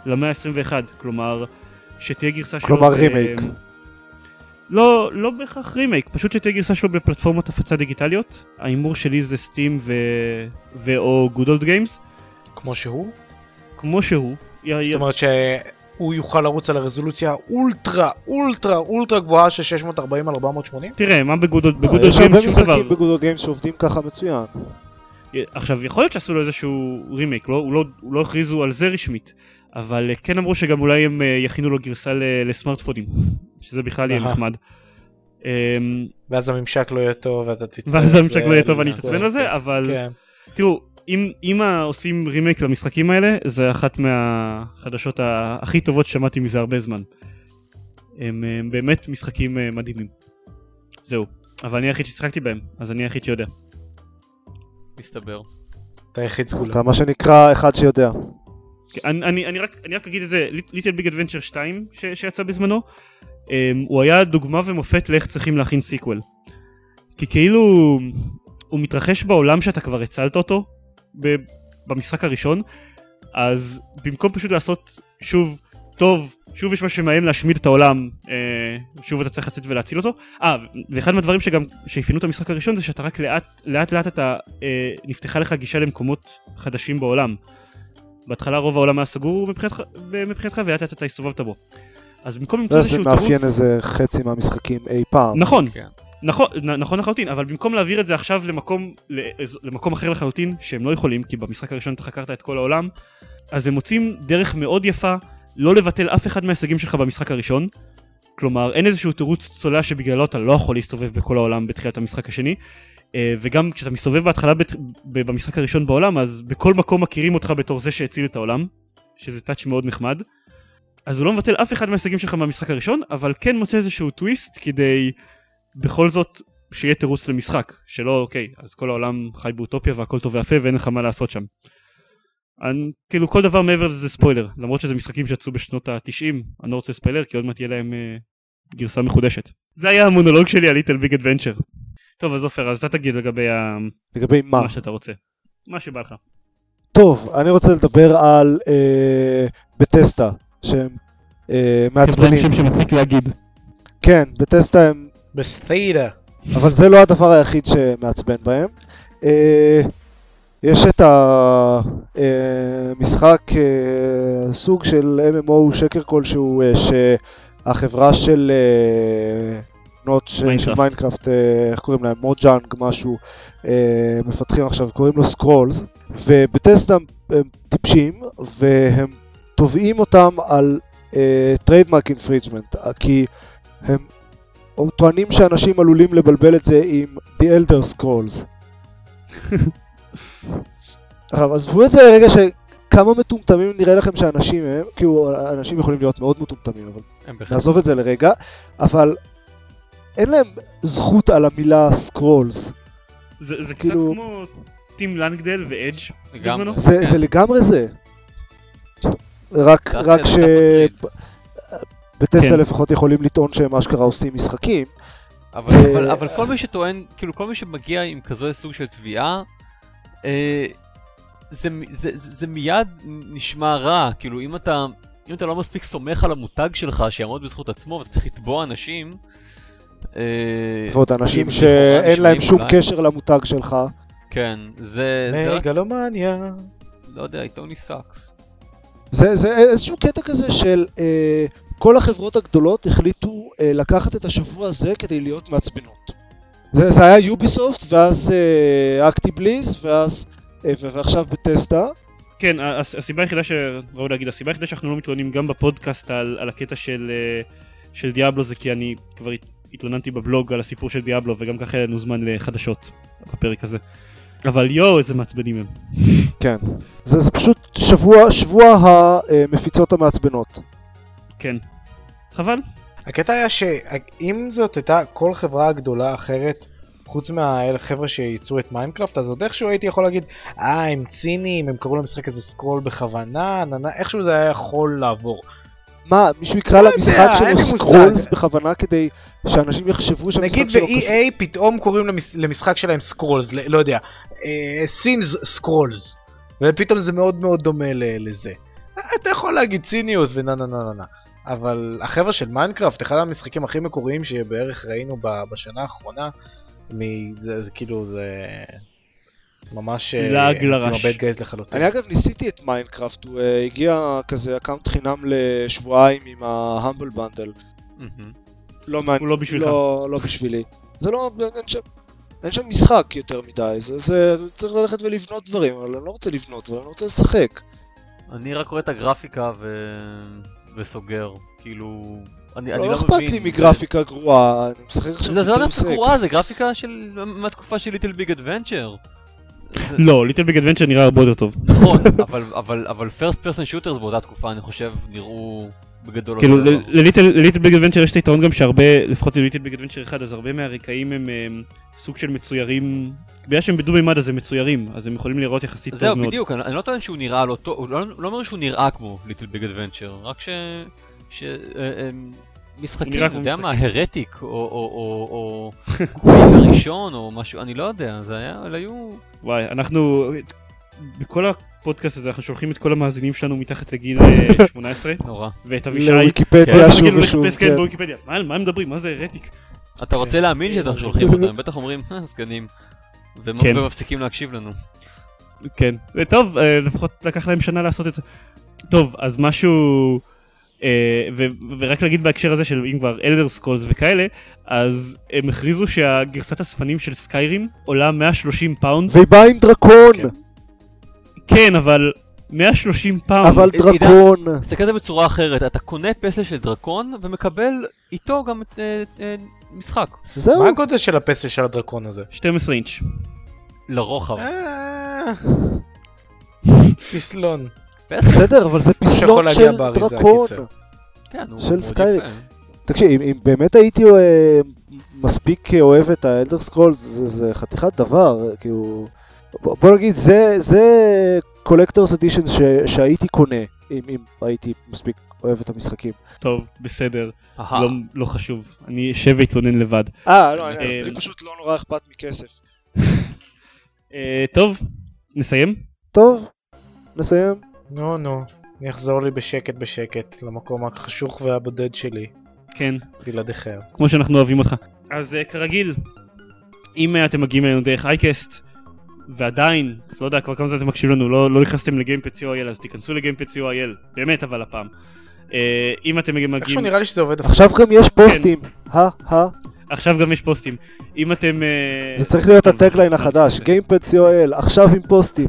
למאה ה-21 כלומר שתהיה גרסה שלו כלומר, ב- רימייק. לא, לא בהכרח רימייק, פשוט שתהיה גרסה שלו בפלטפורמות הפצה דיגיטליות. ההימור שלי זה Steam ו... ו/או Good Old Games. כמו שהוא. כמו שהוא. זאת אומרת שהוא יוכל לרוץ על הרזולוציה אולטרה אולטרה אולטרה גבוהה של 640 על 480? תראה מה ב-Good Old לא, ב-Good יש Old הרבה שום דבר? משחקים בגודל גיימס שעובדים ככה מצוין. עכשיו יכול להיות שעשו לו איזשהו רימייק, לא, הוא לא, הוא לא הכריזו על זה רשמית, אבל אה, כן אמרו שגם אולי הם אה, יכינו לו גרסה לסמארטפונים, שזה בכלל יהיה. נחמד. אמ, ואז הממשק לא יהיה טוב ואתה תצטרך... ואז הממשק לא יהיה טוב ואני אתעצבן על זה, אבל כן. תראו, אם, עושים רימייק למשחקים האלה, זה אחת מהחדשות הכי טובות ששמעתי מזה הרבה זמן. הם, באמת משחקים אה, מדהימים. זהו, אבל אני היחיד ששיחקתי בהם, אז אני היחיד שיודע. מסתבר. אתה היחיד סגולה. אתה מה שנקרא אחד שיודע. כן, אני, אני, אני, רק, אני רק אגיד את זה, Little Big Adventure 2 ש, שיצא בזמנו, הוא היה דוגמה ומופת לאיך צריכים להכין sequel. כי כאילו הוא מתרחש בעולם שאתה כבר הצלת אותו במשחק הראשון, אז במקום פשוט לעשות שוב, טוב, שוב יש משהו שמאיים להשמיד את העולם, אה, שוב אתה צריך לצאת ולהציל אותו. אה, ואחד מהדברים שגם, שאפיינו את המשחק הראשון זה שאתה רק לאט לאט, לאט אתה, אה, נפתחה לך גישה למקומות חדשים בעולם. בהתחלה רוב העולם היה סגור מבחינתך ולאט לאט אתה הסתובבת בו. אז במקום למצוא לא, זה איזשהו מאפיין תירוץ... איזה חצי מהמשחקים אי פעם. נכון, כן. נכון, נכון לחלוטין, אבל במקום להעביר את זה עכשיו למקום, אחר לחלוטין, שהם לא יכולים, כי במשחק הראשון אתה חקרת את כל העולם, אז הם מוצאים דרך מאוד יפה לא לבטל אף אחד מההישגים שלך במשחק הראשון. כלומר, אין איזשהו תירוץ צולע שבגללו אתה לא יכול להסתובב בכל העולם בתחילת המשחק השני. אה, וגם כשאתה מסתובב בהתחלה בת- במשחק הראשון בעולם, אז בכל מקום מכירים אותך בתור זה שהציל את העולם. שזה touch מאוד נחמד. אז הוא לא מבטל אף אחד מההישגים שלך מהמשחק הראשון, אבל כן מוצא איזשהו טוויסט כדי בכל זאת שיהיה תירוץ למשחק, שלא אוקיי, אז כל העולם חי באוטופיה והכל טוב ויפה ואין לך מה לעשות שם. אני, כאילו כל דבר מעבר לזה ספוילר, למרות שזה משחקים שיצאו בשנות ה-90, אני לא רוצה ספיילר כי עוד מעט יהיה להם אה, גרסה מחודשת. זה היה המונולוג שלי על Little Big Adventure. טוב אז עופר, אז אתה תגיד לגבי ה... לגבי מה? מה שאתה רוצה. מה שבא לך. טוב, אני רוצה לדבר על אה, בטסטה, שהם אה, מעצבנים. שם שמציק להגיד. כן, בטסטה הם... בסטיידה. אבל זה לא הדבר היחיד שמעצבן בהם. אה, יש את המשחק, אה, סוג של MMO שקר כלשהו, אה, שהחברה של אה, note של Minecraft. Minecraft, אה, איך קוראים להם? Mojang משהו, אה, מפתחים עכשיו, קוראים לו Scrolls, ו Bethesda הם טיפשים, והם תובעים אותם על trademark infringement, כי הם טוענים שאנשים עלולים לבלבל את זה עם The Elder Scrolls. עכשיו, עזבו את זה לרגע שכמה מטומטמים נראה לכם שאנשים הם, כאילו, אנשים יכולים להיות מאוד מטומטמים, אבל נעזוב את זה לרגע, אבל אין להם זכות על המילה סקרולס. זה, זה קצת כאילו- כמו טים לנגדל ואדג' לגמרי. בזמנו? זה, כן. זה לגמרי זה. רק, רק ש... בטסלה כן. לפחות יכולים לטעון שהם אשכרה עושים משחקים. אבל, אה, אבל, אבל כל מי שטוען, כאילו כל מי שמגיע עם כזה סוג של תביעה, אה, זה, זה, זה, זה מיד נשמע רע, כאילו אם אתה, אם אתה לא מספיק סומך על המותג שלך שיעמוד בזכות עצמו ואתה צריך לתבוע אנשים, אה, ועוד אנשים שאין להם שום קשר למותג שלך. כן, זה, מגלומניה. לא יודע, סוני sucks. זה, זה איזשהו קטע כזה של אה, כל החברות הגדולות החליטו אה, לקחת את השבוע הזה כדי להיות מעצבנות. זה, זה היה Ubisoft, ואז אה, אקטיבליז, ואז, אה, ועכשיו בטסטה. כן, הסיבה היחידה ש... ראוי להגיד, הסיבה היחידה שאנחנו לא מתלוננים גם בפודקאסט על, על הקטע של, אה, של דיאבלו זה כי אני כבר הת- התלוננתי בבלוג על הסיפור של דיאבלו וגם ככה היה לנו זמן לחדשות בפרק הזה. אבל יואו, איזה מעצבנים הם. כן. זה, זה פשוט שבוע, שבוע המפיצות המעצבנות. כן. חבל. הקטע היה שאם זאת הייתה כל חברה גדולה אחרת, חוץ מהחבר'ה שייצרו את Minecraft, אז עוד איכשהו הייתי יכול להגיד, אה, הם ציניים, הם קראו למשחק הזה Scrolls בכוונה, נה, נה, איכשהו זה היה יכול לעבור. מה, מישהו יקרא לא למשחק שלו. Scrolls בכוונה כדי שאנשים יחשבו שהמשחק נגיד שלו קשור? ב-EA פתאום קוראים למש... למשחק שלהם Scrolls, לא יודע, Sims Scrolls, ופתאום זה מאוד מאוד דומה ל- לזה. אה, אתה יכול להגיד ציניות ונה נה נה נה נה. אבל החבר'ה של Minecraft, אחד המשחקים הכי מקוריים שבערך ראינו ב- בשנה האחרונה, מ- זה, זה כאילו זה ממש אה, לעג הם לרש. אני אגב ניסיתי את Minecraft, הוא אה, הגיע כזה account חינם לשבועיים עם ה Humble Bundle. מהמם. לא מעניין. הוא לא בשבילך. לא, לא בשבילי. זה לא, אין שם, משחק יותר מדי, זה, זה, צריך ללכת ולבנות דברים, אבל אני לא רוצה לבנות, אבל אני רוצה לשחק. אני רק רואה את הגרפיקה ו... וסוגר, כאילו... אני, אני לא לא אכפת. לי זה- מגרפיקה גרועה, אני משחק עכשיו לא, זה לא דווקא. גרועה, זה גרפיקה של... מהתקופה של Little Big Adventure. לא, Little Big Adventure נראה הרבה יותר טוב. נכון, אבל, first person shooters באותה תקופה, אני חושב, נראו בגדול כאילו ל Little Big Adventure יש את היתרון גם שהרבה, לפחות ל Little Big Adventure אחד, אז הרבה מהרקעים הם סוג של מצוירים, בגלל שהם בדו מימד אז הם מצוירים, אז הם יכולים לראות יחסית טוב זהו, מאוד. בדיוק, אני, לא טוען שהוא נראה לא טוב, הוא לא, לא אומר שהוא נראה כמו Little Big Adventure, רק ש... אה, משחקים, כמו יודע מה. הרטיק, או, קווייק הראשון, או משהו, אני לא יודע, זה היה, אלה היו... וואי, אנחנו, בכל הפודקאסט הזה אנחנו שולחים את כל המאזינים שלנו מתחת לגיל אה, 18, נורא. ואת אבישי. לוויקיפדיה כל שוב הזמן ושוב, כן כן. בוויקיפדיה. מה על מה הם מדברים? מה זה הרטיק? אתה רוצה להאמין שאנחנו שולחים אותם, הם בטח אומרים, "אה, זקנים. כן. ומפסיקים להקשיב לנו. כן. טוב, אה, לפחות לקח להם שנה לעשות את זה. טוב, אז משהו... אה, ו- ורק להגיד בהקשר הזה של אם כבר Elder Scrolls וכאלה, אז הם הכריזו שהגרסת הספנים של סקיירים עולה 130 פאונד. והיא באה עם דרקון, כן. כן, אבל 130 פאונד. אבל עדיין- דרקון. תסתכל על זה בצורה אחרת, אתה קונה פסל של דרקון ומקבל איתו גם את, אה, אה, משחק. זהו. מה הגודל של הפסל של הדרקון הזה? 12 אינץ'. לרוחב. אה, פסלון. בסדר, אבל זה פסלון להגיע של באריזה, דרקון. קיצר. כן, הוא של מאוד. יפה. תקשיב, אם, אם באמת הייתי אה, מספיק אוהב את ה Elder Scrolls, זה, זה חתיכת דבר, כאילו... בוא, נגיד, זה, זה collector's edition שהייתי קונה, אם, אם הייתי מספיק אוהב את המשחקים. טוב, בסדר. לא, לא חשוב. אני אשב ואתלונן לבד. אה, לא, אני- לי פשוט לא נורא אכפת מכסף. אה, טוב, נסיים? טוב, נסיים. נו נו, יחזור לי בשקט בשקט למקום החשוך והבודד שלי, כן. בלעדיכם. כמו שאנחנו אוהבים אותך. אז uh, כרגיל, אם uh, אתם מגיעים אלינו דרך אייקסט, ועדיין, לא יודע כבר כמה זמן אתם מקשיבים לנו, לא, לא נכנסתם לגיימפד co.il אז תיכנסו לגיימפד co.il, באמת אבל הפעם. Uh, אם אתם מגיעים... איכשהו נראה לי שזה עובד. עכשיו גם יש פוסטים. הא. עכשיו גם יש פוסטים. אם אתם... אה, זה צריך להיות ה tagline החדש, זה- Gamepad co.il, עכשיו עם פוסטים.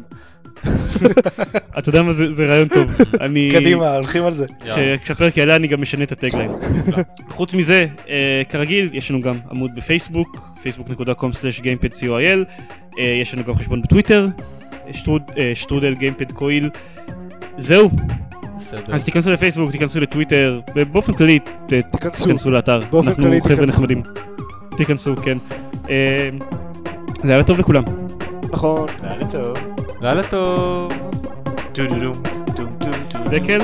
אתה יודע מה, זה זה רעיון טוב. אני... קדימה, הולכים על זה. כשהפרק יעלה אני גם משנה את ה tagline. חוץ מזה, אה, כרגיל, יש לנו גם עמוד בפייסבוק, facebook.com/gamepad.co.il, אה, יש לנו גם חשבון בטוויטר, אה, שטרודל Gamepad coil. זהו. אז תיכנסו לפייסבוק, תיכנסו לטוויטר, ובאופן כללי תיכנסו. לאתר. אנחנו חבר'ה. נחמדים. תיכנסו, כן. זה היה טוב לכולם. נכון. לילה טוב. לילה טוב. דקל,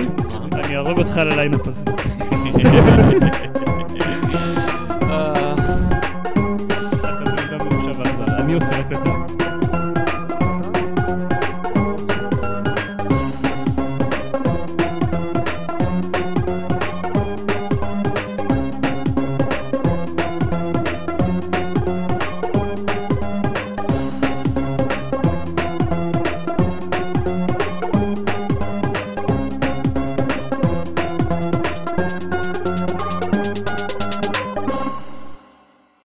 אני אהרוג אותך על הליינאפ הזה.